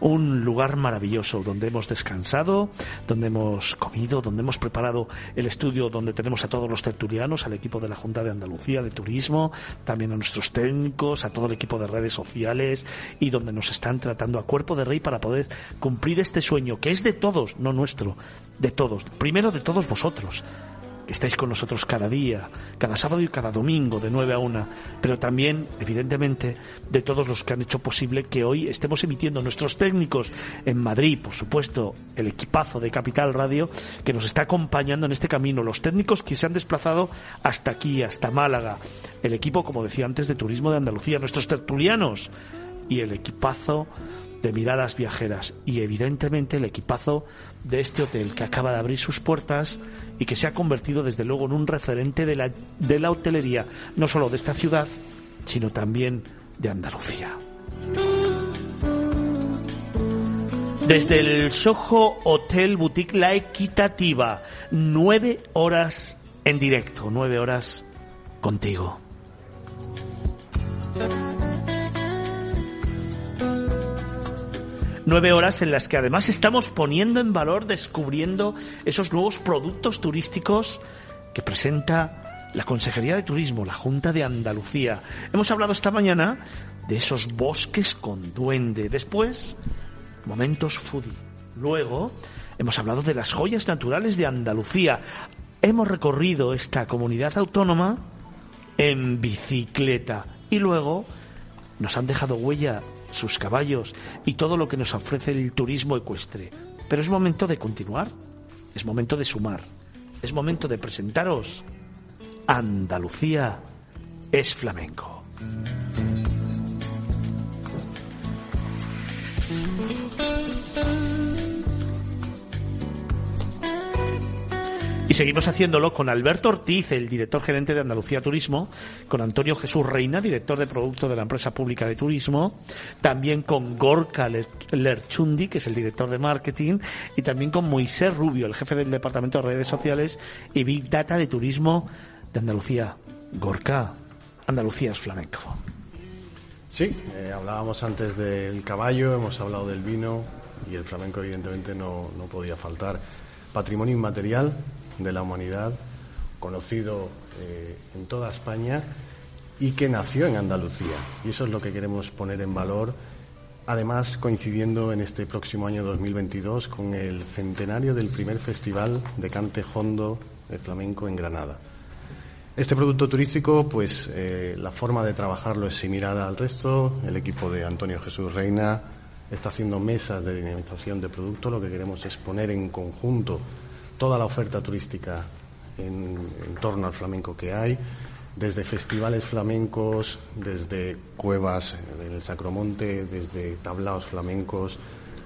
un lugar maravilloso donde hemos descansado, donde hemos comido, donde hemos preparado el estudio donde tenemos a todos los tertulianos, al equipo de la Junta de Andalucía de Turismo, también a nuestros técnicos, a todo el equipo de redes sociales y donde nos están tratando a cuerpo de rey para poder cumplir este sueño que es de todos, no nuestro, de todos, primero de todos vosotros que estáis con nosotros cada día, cada sábado y cada domingo de 9 a 1, pero también, evidentemente, de todos los que han hecho posible que hoy estemos emitiendo nuestros técnicos en Madrid, por supuesto, el equipazo de Capital Radio que nos está acompañando en este camino, los técnicos que se han desplazado hasta aquí, hasta Málaga, el equipo, como decía antes, de Turismo de Andalucía, nuestros tertulianos. Y el equipazo de miradas viajeras y evidentemente el equipazo de este hotel que acaba de abrir sus puertas y que se ha convertido desde luego en un referente de la, de la hotelería, no solo de esta ciudad, sino también de Andalucía. Desde el Soho Hotel Boutique La Equitativa, nueve horas en directo, nueve horas contigo. Nueve horas en las que además estamos poniendo en valor, descubriendo esos nuevos productos turísticos que presenta la Consejería de Turismo, la Junta de Andalucía. Hemos hablado esta mañana de esos bosques con duende. Después, momentos foodie. Luego, hemos hablado de las joyas naturales de Andalucía. Hemos recorrido esta comunidad autónoma en bicicleta. Y luego, nos han dejado huella sus caballos y todo lo que nos ofrece el turismo ecuestre. Pero es momento de continuar, es momento de sumar, es momento de presentaros Andalucía es flamenco. Seguimos haciéndolo con Alberto Ortiz, el director gerente de Andalucía Turismo, con Antonio Jesús Reina, director de producto de la empresa pública de turismo, también con Gorka Lerchundi, que es el director de marketing, y también con Moisés Rubio, el jefe del departamento de redes sociales y Big Data de turismo de Andalucía. Gorka, Andalucía es flamenco. Sí, eh, hablábamos antes del caballo, hemos hablado del vino y el flamenco evidentemente no, no podía faltar. Patrimonio inmaterial, de la humanidad, conocido eh, en toda España y que nació en Andalucía. Y eso es lo que queremos poner en valor, además coincidiendo en este próximo año 2022 con el centenario del primer festival de cante hondo de flamenco en Granada. Este producto turístico, pues eh, la forma de trabajarlo es similar al resto. El equipo de Antonio Jesús Reina está haciendo mesas de dinamización de producto. Lo que queremos es poner en conjunto toda la oferta turística en, torno al flamenco que hay, desde festivales flamencos, desde cuevas en el Sacromonte, desde tablaos flamencos,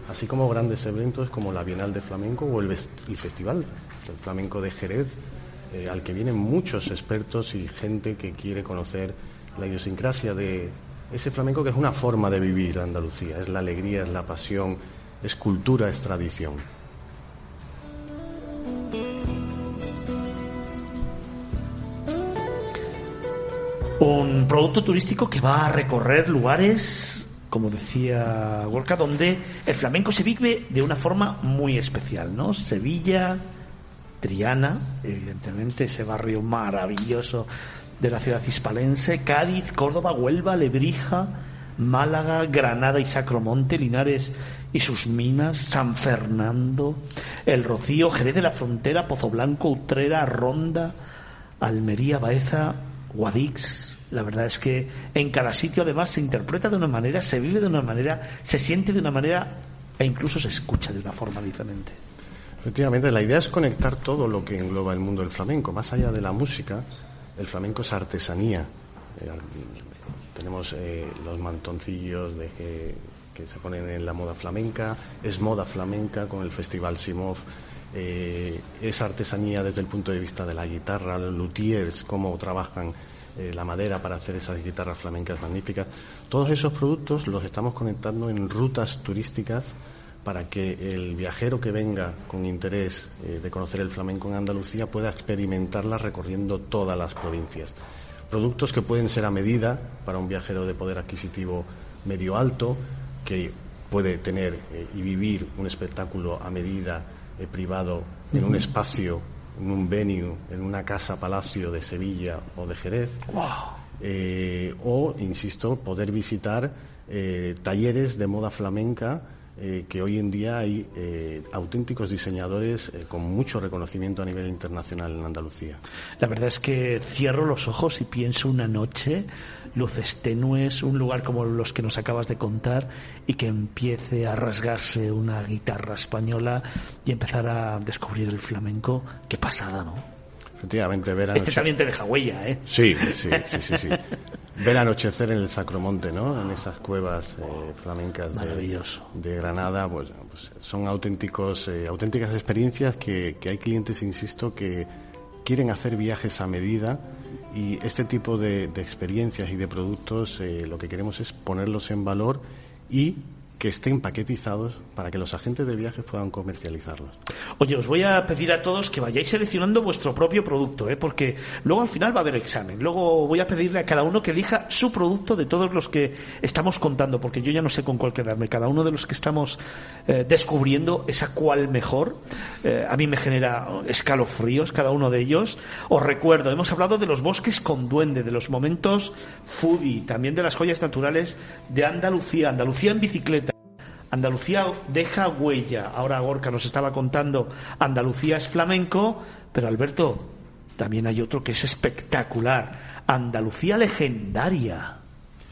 así como grandes eventos como la Bienal de Flamenco o el, Festival del Flamenco de Jerez, eh, al que vienen muchos expertos y gente que quiere conocer la idiosincrasia de ese flamenco que es una forma de vivir Andalucía, es la alegría, es la pasión, es cultura, es tradición. Un producto turístico que va a recorrer lugares, como decía Gorka, donde el flamenco se vive de una forma muy especial, ¿no? Sevilla, Triana, evidentemente, ese barrio maravilloso de la ciudad hispalense, Cádiz, Córdoba, Huelva, Lebrija, Málaga, Granada y Sacromonte, Linares y sus minas, San Fernando, El Rocío, Jerez de la Frontera, Pozo Blanco, Utrera, Ronda, Almería, Baeza, Guadix, la verdad es que en cada sitio además se interpreta de una manera, se vive de una manera, se siente de una manera e incluso se escucha de una forma diferente. Efectivamente, la idea es conectar todo lo que engloba el mundo del flamenco. Más allá de la música, el flamenco es artesanía. Eh, tenemos eh, los mantoncillos de que, se ponen en la moda flamenca, es moda flamenca con el Festival Simov. Eh, es artesanía desde el punto de vista de la guitarra, los luthiers, cómo trabajan eh, la madera para hacer esas guitarras flamencas magníficas. Todos esos productos los estamos conectando en rutas turísticas para que el viajero que venga con interés eh, de conocer el flamenco en Andalucía pueda experimentarla recorriendo todas las provincias. Productos que pueden ser a medida para un viajero de poder adquisitivo medio alto, que puede tener eh, y vivir un espectáculo a medida eh, privado en un espacio, en un venue, en una casa palacio de Sevilla o de Jerez. o, insisto, poder visitar talleres de moda flamenca eh, que hoy en día hay eh, auténticos diseñadores eh, con mucho reconocimiento a nivel internacional en Andalucía. La verdad es que cierro los ojos y pienso una noche, luces tenues, un lugar como los que nos acabas de contar y que empiece a rasgarse una guitarra española y empezar a descubrir el flamenco. Qué pasada, ¿no? Efectivamente, ver Este también te deja huella, ¿eh? Sí, sí, sí, sí. sí. ver anochecer en el Sacromonte, ¿no? En esas cuevas eh, flamencas de, de, Granada, pues, pues son auténticos, eh, auténticas experiencias que, que, hay clientes, insisto, que quieren hacer viajes a medida y este tipo de, experiencias y de productos eh, lo que queremos es ponerlos en valor y que estén paquetizados para que los agentes de viajes puedan comercializarlos. Oye, os voy a pedir a todos que vayáis seleccionando vuestro propio producto, ¿eh? porque luego al final va a haber examen. Luego voy a pedirle a cada uno que elija su producto de todos los que estamos contando, porque yo ya no sé con cuál quedarme. Cada uno de los que estamos eh, descubriendo esa cual mejor. Eh, a mí me genera escalofríos cada uno de ellos. Os recuerdo, hemos hablado de los bosques con duende, de los momentos foodie, también de las joyas naturales de Andalucía, Andalucía en bicicleta. Andalucía deja huella. Ahora Gorka nos estaba contando, Andalucía es flamenco, pero Alberto, también hay otro que es espectacular. Andalucía legendaria.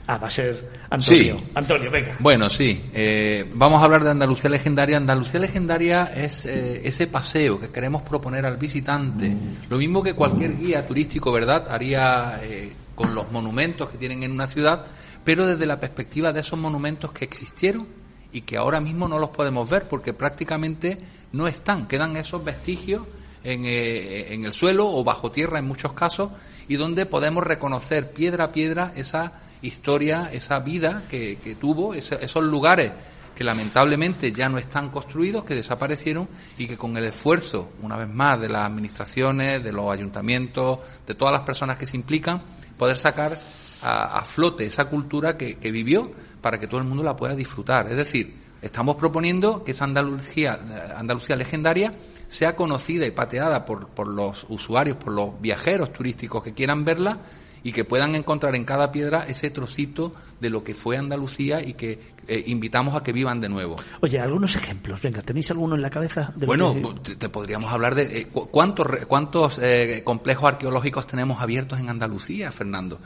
Ah, va a ser Antonio. Antonio, venga. Bueno, sí. Eh, vamos a hablar de Andalucía legendaria. Andalucía legendaria es eh, ese paseo que queremos proponer al visitante. Lo mismo que cualquier guía turístico, ¿verdad? Haría eh, con los monumentos que tienen en una ciudad, pero desde la perspectiva de esos monumentos que existieron y que ahora mismo no los podemos ver porque prácticamente no están, quedan esos vestigios en, eh, en el suelo o bajo tierra en muchos casos y donde podemos reconocer piedra a piedra esa historia, esa vida que, que tuvo, esos lugares que lamentablemente ya no están construidos, que desaparecieron y que con el esfuerzo, una vez más, de las administraciones, de los ayuntamientos, de todas las personas que se implican, poder sacar a, flote esa cultura que, que vivió para que todo el mundo la pueda disfrutar. Es decir, estamos proponiendo que esa Andalucía, Andalucía legendaria sea conocida y pateada por, por los usuarios, por los viajeros turísticos que quieran verla y que puedan encontrar en cada piedra ese trocito de lo que fue Andalucía y que eh, invitamos a que vivan de nuevo. Oye, algunos ejemplos, venga, ¿tenéis alguno en la cabeza? bueno, te, podríamos hablar de eh, cuántos, cuántos eh, complejos arqueológicos tenemos abiertos en Andalucía, Fernando.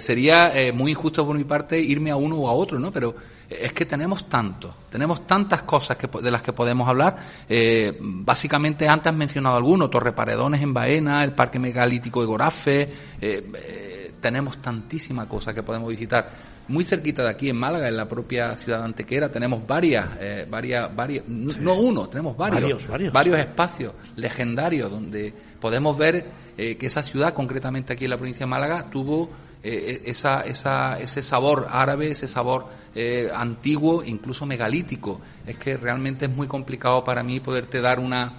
sería muy injusto por mi parte irme a uno o a otro, ¿no? Pero es que tenemos tanto, tenemos tantas cosas que, de las que podemos hablar. básicamente, antes has mencionado alguno, Torre Paredones en Baena, el Parque Megalítico de Gorafe tenemos tantísima cosa que podemos visitar. Muy cerquita de aquí, en Málaga, en la propia ciudad antequera, tenemos varias, eh, varias, varias, no uno, tenemos varios, varios, espacios legendarios donde podemos ver eh, que esa ciudad, concretamente aquí en la provincia de Málaga, tuvo eh, esa, esa, ese sabor árabe, ese sabor antiguo, incluso megalítico. Es que realmente es muy complicado para mí poderte dar una,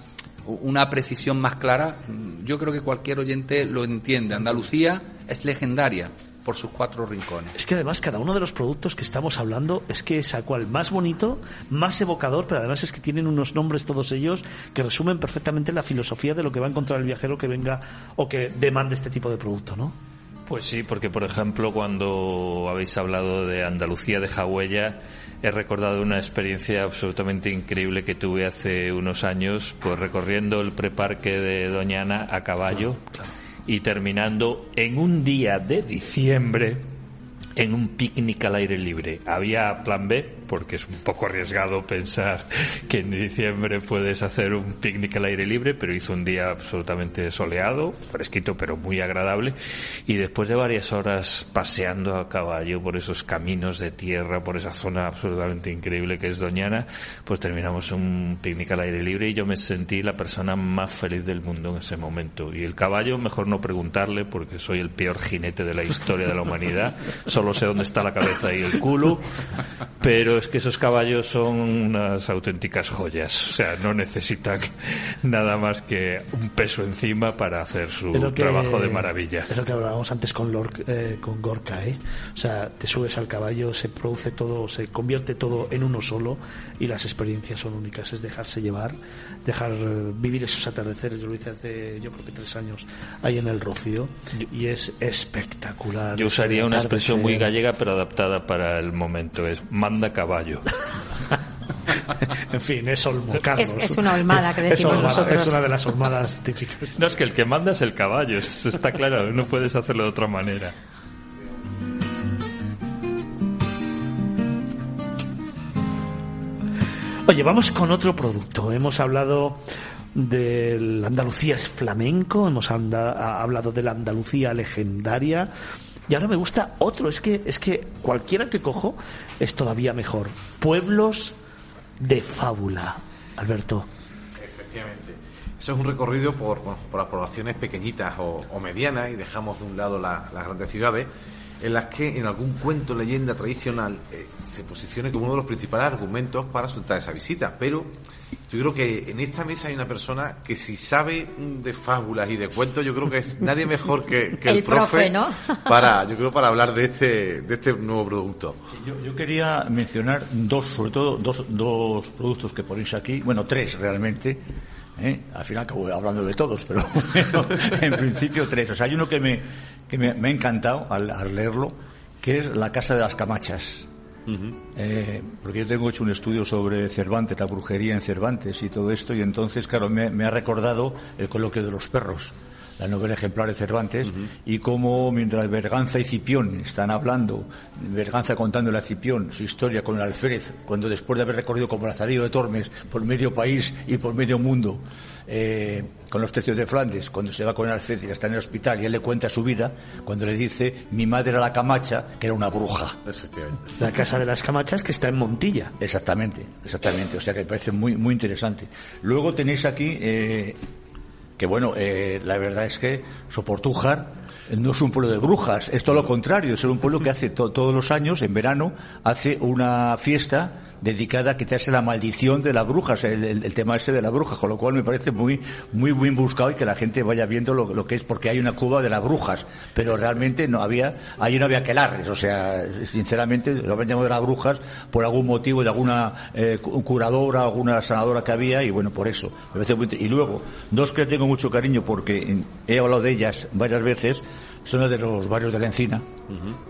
una precisión más clara, yo creo que cualquier oyente lo entiende. Andalucía es legendaria por sus cuatro rincones. Es que además cada uno de los productos que estamos hablando es que es a cual más bonito, más evocador, pero además es que tienen unos nombres todos ellos que resumen perfectamente la filosofía de lo que va a encontrar el viajero que venga o que demande este tipo de producto, ¿no? Pues sí, porque por ejemplo cuando habéis hablado de Andalucía de Jagüella, he recordado una experiencia absolutamente increíble que tuve hace unos años, pues recorriendo el preparque de Doñana a caballo y terminando en un día de diciembre en un picnic al aire libre. Había plan B, porque es un poco arriesgado pensar que en diciembre puedes hacer un picnic al aire libre, pero hizo un día absolutamente soleado, fresquito, pero muy agradable. Y después de varias horas paseando a caballo por esos caminos de tierra, por esa zona absolutamente increíble que es Doñana, pues terminamos un picnic al aire libre y yo me sentí la persona más feliz del mundo en ese momento. Y el caballo, mejor no preguntarle, porque soy el peor jinete de la historia de la humanidad, solo sé dónde está la cabeza y el culo, pero pero es que esos caballos son unas auténticas joyas. O sea, no necesitan nada más que un peso encima para hacer su trabajo de maravilla. Es lo que hablábamos antes con, eh, con Gorka, ¿eh? O sea, te subes al caballo, se produce todo, se convierte todo en uno solo y las experiencias son únicas. Es dejarse llevar, dejar eh, vivir esos atardeceres. Yo lo hice hace, yo creo que tres años, ahí en el Rocío y es espectacular. Yo usaría una expresión muy gallega, pero adaptada para el momento. Es manda caballo. en fin, es olmo, Es, una olmada que decimos nosotros. Es una de las olmadas típicas. No, es que el que manda es el caballo, está claro, no puedes hacerlo de otra manera. Oye, vamos con otro producto. Hemos hablado del Andalucía es flamenco, hemos hablado de la Andalucía legendaria, y ahora me gusta otro, es que, es que cualquiera que cojo es todavía mejor. Pueblos de fábula, Alberto. Efectivamente. Eso es un recorrido por, por las poblaciones pequeñitas o, medianas y dejamos de un lado las grandes ciudades en las que en algún cuento leyenda tradicional eh, se posicione como uno de los principales argumentos para soltar esa visita. Pero yo creo que en esta mesa hay una persona que si sabe de fábulas y de cuentos, yo creo que es nadie mejor que, el, profe, para, yo creo, para hablar de este, de este nuevo producto. yo, quería mencionar dos, sobre todo dos, dos productos que ponéis aquí, bueno, tres realmente. ¿eh? Al final acabo hablando de todos, pero en principio tres. O sea, hay uno que me, que me, ha encantado al, leerlo, que es La Casa de las Camachas. Eh, porque yo tengo hecho un estudio sobre Cervantes, la brujería en Cervantes y todo esto, y entonces, claro, me, ha recordado el coloquio de los perros la novela ejemplar de Cervantes, y cómo mientras Berganza y Cipión están hablando, Berganza contándole a Cipión su historia con el alférez, cuando después de haber recorrido como Lazarillo de Tormes por medio país y por medio mundo, eh, con los tercios de Flandes, cuando se va con el y está en el hospital y él le cuenta su vida, cuando le dice, mi madre era la Camacha, que era una bruja. La casa de las Camachas que está en Montilla. Exactamente, exactamente. O sea que me parece muy, muy interesante. Luego tenéis aquí, eh, que bueno, eh, la verdad es que Soportújar no es un pueblo de brujas, es todo lo contrario, es un pueblo que hace todos los años, en verano, hace una fiesta dedicada a quitarse la maldición de las brujas, el, tema ese de las brujas, con lo cual me parece muy, muy bien buscado y que la gente vaya viendo lo, que es, porque hay una cuba de las brujas, pero realmente no había, ahí no había que larres, o sea, sinceramente lo llamado de las brujas por algún motivo, de alguna eh, curadora, alguna sanadora que había, y bueno, por eso. y luego, dos que tengo mucho cariño porque he hablado de ellas varias veces, son de los barrios de la Encina,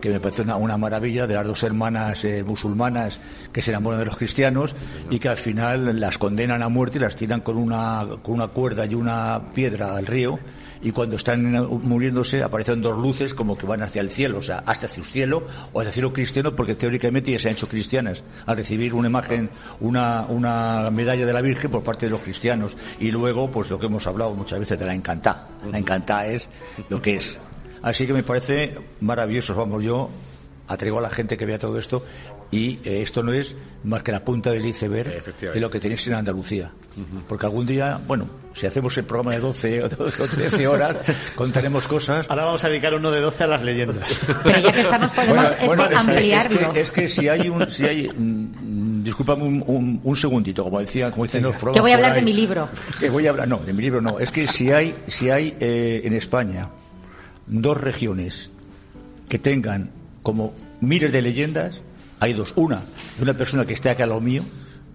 que me parece una, maravilla, de las dos hermanas eh, musulmanas que se enamoran de los cristianos y que al final las condenan a muerte y las tiran con una, con una cuerda y una piedra al río y cuando están muriéndose aparecen dos luces como que van hacia el cielo, o sea, hasta hacia el cielo o hacia el cielo cristiano porque teóricamente ya se han hecho cristianas al recibir una imagen, una, una medalla de la Virgen por parte de los cristianos. Y luego pues lo que hemos hablado muchas veces de la encantá. La encantá es lo que es Así que me parece maravilloso. Vamos, yo atraigo a la gente que vea todo esto y eh, esto no es más que la punta del iceberg de lo que tenéis en Andalucía. Porque algún día, bueno, si hacemos el programa de 12 o 13 horas, contaremos cosas. Ahora vamos a dedicar uno de 12 a las leyendas. Pero ya que estamos, podemos ampliarlo. Es que, si hay un... Si hay, mm, discúlpame un, un, segundito, como decía, como dicen los programas. Que voy a hablar de mi libro. Que voy a hablar, no, de mi libro no. Es que si hay, si hay eh, en España dos regiones que tengan como miles de leyendas, hay dos. Una de una persona que está acá a lo mío,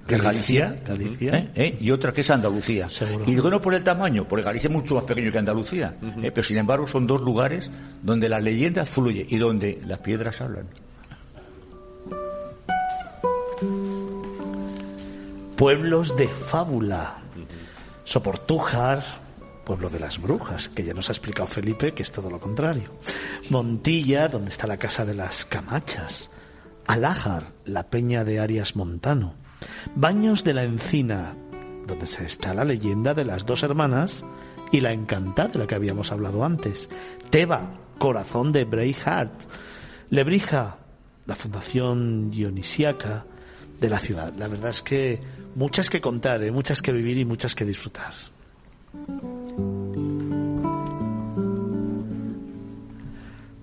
que es Galicia, ¿eh? ¿Eh? y otra que es Andalucía. Y digo no por el tamaño, porque Galicia es mucho más pequeño que Andalucía, ¿eh? pero sin embargo son dos lugares donde la leyenda fluye y donde las piedras hablan. Pueblos de fábula. Soportújar, pueblo de las brujas, que ya nos ha explicado Felipe que es todo lo contrario. Montilla, donde está la casa de las Camachas. Alájar, la peña de Arias Montano. Baños de la Encina, donde está la leyenda de las dos hermanas y la encantada de la que habíamos hablado antes. Teba, corazón de Breyhart. Lebrija, la fundación dionisiaca de la ciudad. La verdad es que muchas que contar, ¿eh? muchas que vivir y muchas que disfrutar.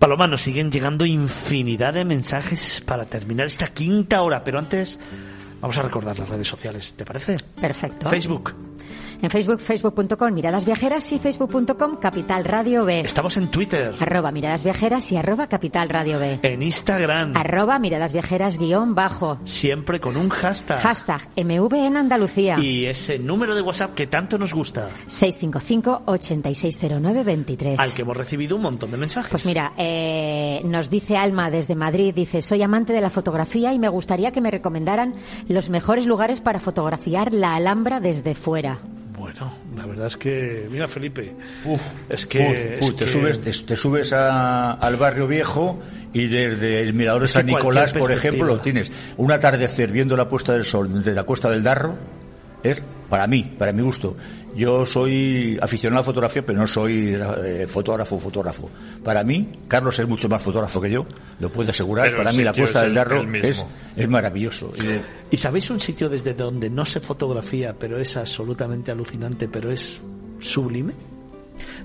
Paloma, nos siguen llegando infinidad de mensajes para terminar esta quinta hora, pero antes vamos a recordar las redes sociales, ¿te parece? Perfecto. Facebook. En Facebook, facebook.com Miradas Viajeras y facebook.com Capital Radio B. Estamos en Twitter. Arroba Miradas Viajeras y arroba Capital Radio B. En Instagram. Arroba Miradas Viajeras guion bajo. Siempre con un hashtag. Hashtag MV en Andalucía. Y ese número de WhatsApp que tanto nos gusta. 655-8609-23. Al que hemos recibido un montón de mensajes. Pues mira, eh, nos dice Alma desde Madrid, dice, soy amante de la fotografía y me gustaría que me recomendaran los mejores lugares para fotografiar la Alhambra desde fuera. Bueno, la verdad es que, mira Felipe, Uf, es que, uf, uf, es te, que- subes, te, te subes a- al barrio viejo y desde el mirador de Es que San Nicolás, por ejemplo, lo tienes. Un atardecer viendo la puesta del sol desde la Cuesta del Darro es para mí, para mi gusto. Yo soy aficionado a la fotografía, pero no soy eh, fotógrafo, fotógrafo. Para mí, Carlos es mucho más fotógrafo que yo, lo puedo asegurar. Pero para mí la es del el- Darro es, es maravilloso. Y- ¿Y sabéis un sitio desde donde no se fotografía, pero es absolutamente alucinante, pero es sublime?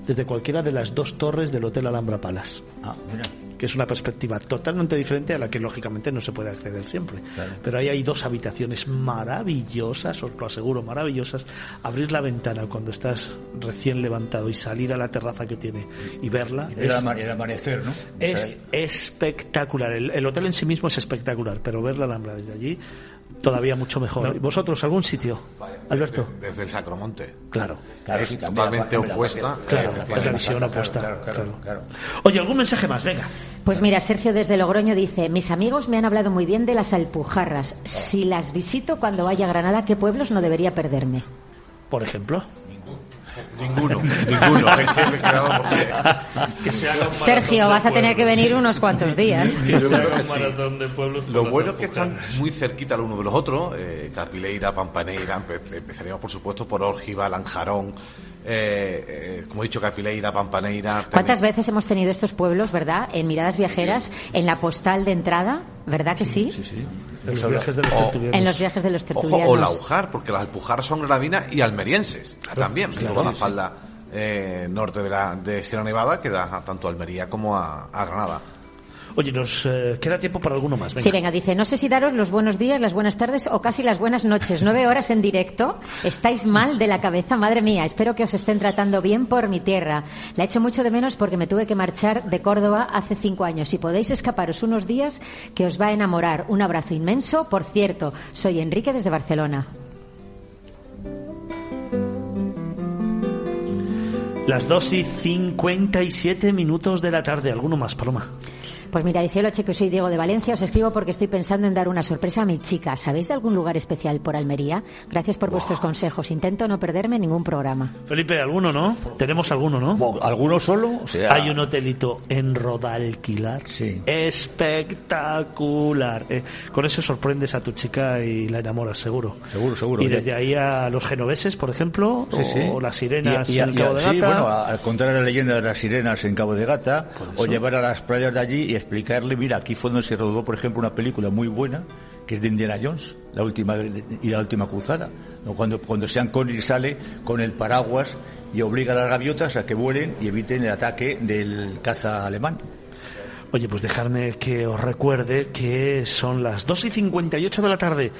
Desde cualquiera de las dos torres del Hotel Alhambra Palace. ah, mira. Que es una perspectiva totalmente diferente a la que lógicamente no se puede acceder siempre. Claro. Pero ahí hay dos habitaciones maravillosas, os lo aseguro, maravillosas. Abrir la ventana cuando estás recién levantado y salir a la terraza que tiene y verla Y ver es, el ama- el amanecer, ¿no? O sea, es espectacular. El, el hotel en sí mismo es espectacular, pero ver la Alhambra desde allí todavía mucho mejor. ¿Y ¿Vosotros algún sitio? Alberto. Desde el Sacromonte. Claro. Claro, es totalmente opuesta. Claro, es la visión opuesta. claro, claro, claro. claro. Oye, algún mensaje más, venga. Pues mira, Sergio desde Logroño dice, mis amigos me han hablado muy bien de las Alpujarras. Si las visito cuando vaya a Granada, ¿qué pueblos no debería perderme? Por ejemplo. Ninguno, ninguno. Sergio, vas a tener que venir unos cuantos días. Que Yo se creo haga que un maratón de pueblos. Lo bueno es que están muy cerquita los unos de los otros. Eh, Capileira, Pampaneira, empe- empezaríamos por supuesto por Órgiva, Lanjarón. Eh, eh, como he dicho, Capileira, Pampaneira. ¿Cuántas veces hemos tenido estos pueblos, verdad? En miradas viajeras, en la postal de entrada, ¿verdad que sí? Sí, sí. En los viajes de los O- tertulianos. En los viajes de los Ojo, tertulianos. o Laujar, porque las Alpujarras son granavinas y almerienses también. claro, toda la sí, sí. falda eh, norte de, la, de Sierra Nevada que da tanto a Almería como a, a Granada. Oye, nos eh, queda tiempo para alguno más. Venga. Sí, venga, dice, no sé si daros los buenos días, las buenas tardes o casi las buenas noches. Nueve horas en directo. Estáis mal de la cabeza, madre mía. Espero que os estén tratando bien por mi tierra. La echo mucho de menos porque me tuve que marchar de Córdoba hace cinco años. Si podéis escaparos unos días, que os va a enamorar. Un abrazo inmenso. Por cierto, soy Enrique desde Barcelona. Las 2 y 57 minutos de la tarde. ¿Alguno más, Paloma? Pues mira, dice Loche que soy Diego de Valencia. Os escribo porque estoy pensando en dar una sorpresa a mi chica. ¿Sabéis de algún lugar especial por Almería? Gracias por vuestros consejos. Intento no perderme ningún programa. Felipe, ¿alguno no? Tenemos alguno, ¿no? ¿Alguno solo? O sea, Hay un hotelito en Rodalquilar. Sí. Espectacular. Eh, con eso sorprendes a tu chica y la enamoras, seguro. Seguro, seguro. Y Ya- desde ahí a los genoveses, por ejemplo, Sí, sí. o las sirenas Y- y- en y- Cabo de sí, Gata. bueno, a- al contar la leyenda de las sirenas en Cabo de Gata, o llevar a las playas de allí y explicarle, mira, aquí fue donde se rodó, por ejemplo, una película muy buena, que es de Indiana Jones, la última y la última cruzada, cuando, cuando Sean Connery sale con el paraguas y obliga a las gaviotas a que vuelen y eviten el ataque del caza alemán. Oye, pues dejarme que os recuerde que son las 2 y 58 de la tarde.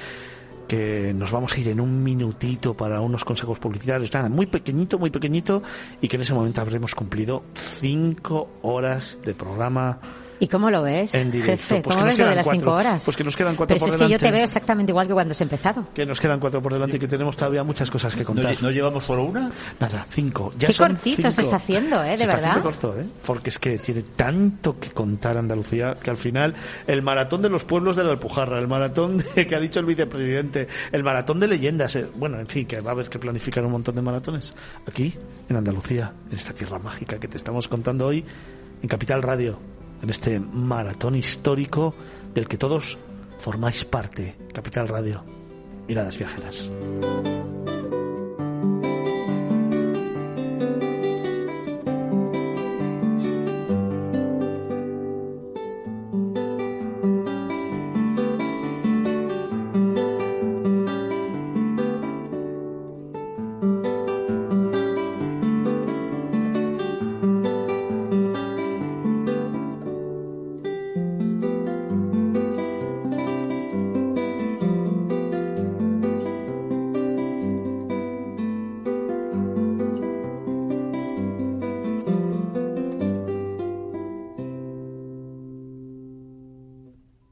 Que nos vamos a ir en un minutito para unos consejos publicitarios. Nada, muy pequeñito, muy pequeñito. Y que en ese momento habremos cumplido cinco horas de programa ¿Y cómo lo ves, En directo. jefe? Pues que ¿Cómo ves lo de las cuatro. cinco horas? Pues que nos quedan cuatro Pero si por es que yo delante. te veo exactamente igual que cuando has empezado. Que nos quedan cuatro por delante y que tenemos todavía muchas cosas que ¿No, contar. lle- no llevamos solo una? Nada, cinco. Ya Qué son cortito cinco. se está haciendo, ¿eh? De Se está verdad. haciendo corto, ¿eh? Porque es que tiene tanto que contar Andalucía que al final el maratón de los pueblos de la Alpujarra, el maratón de, que ha dicho el vicepresidente, el maratón de leyendas, eh, bueno, en fin, que va a haber que planificar un montón de maratones aquí en Andalucía, en esta tierra mágica que te estamos contando hoy en Capital Radio, en este maratón histórico del que todos formáis parte. Capital Radio, miradas viajeras.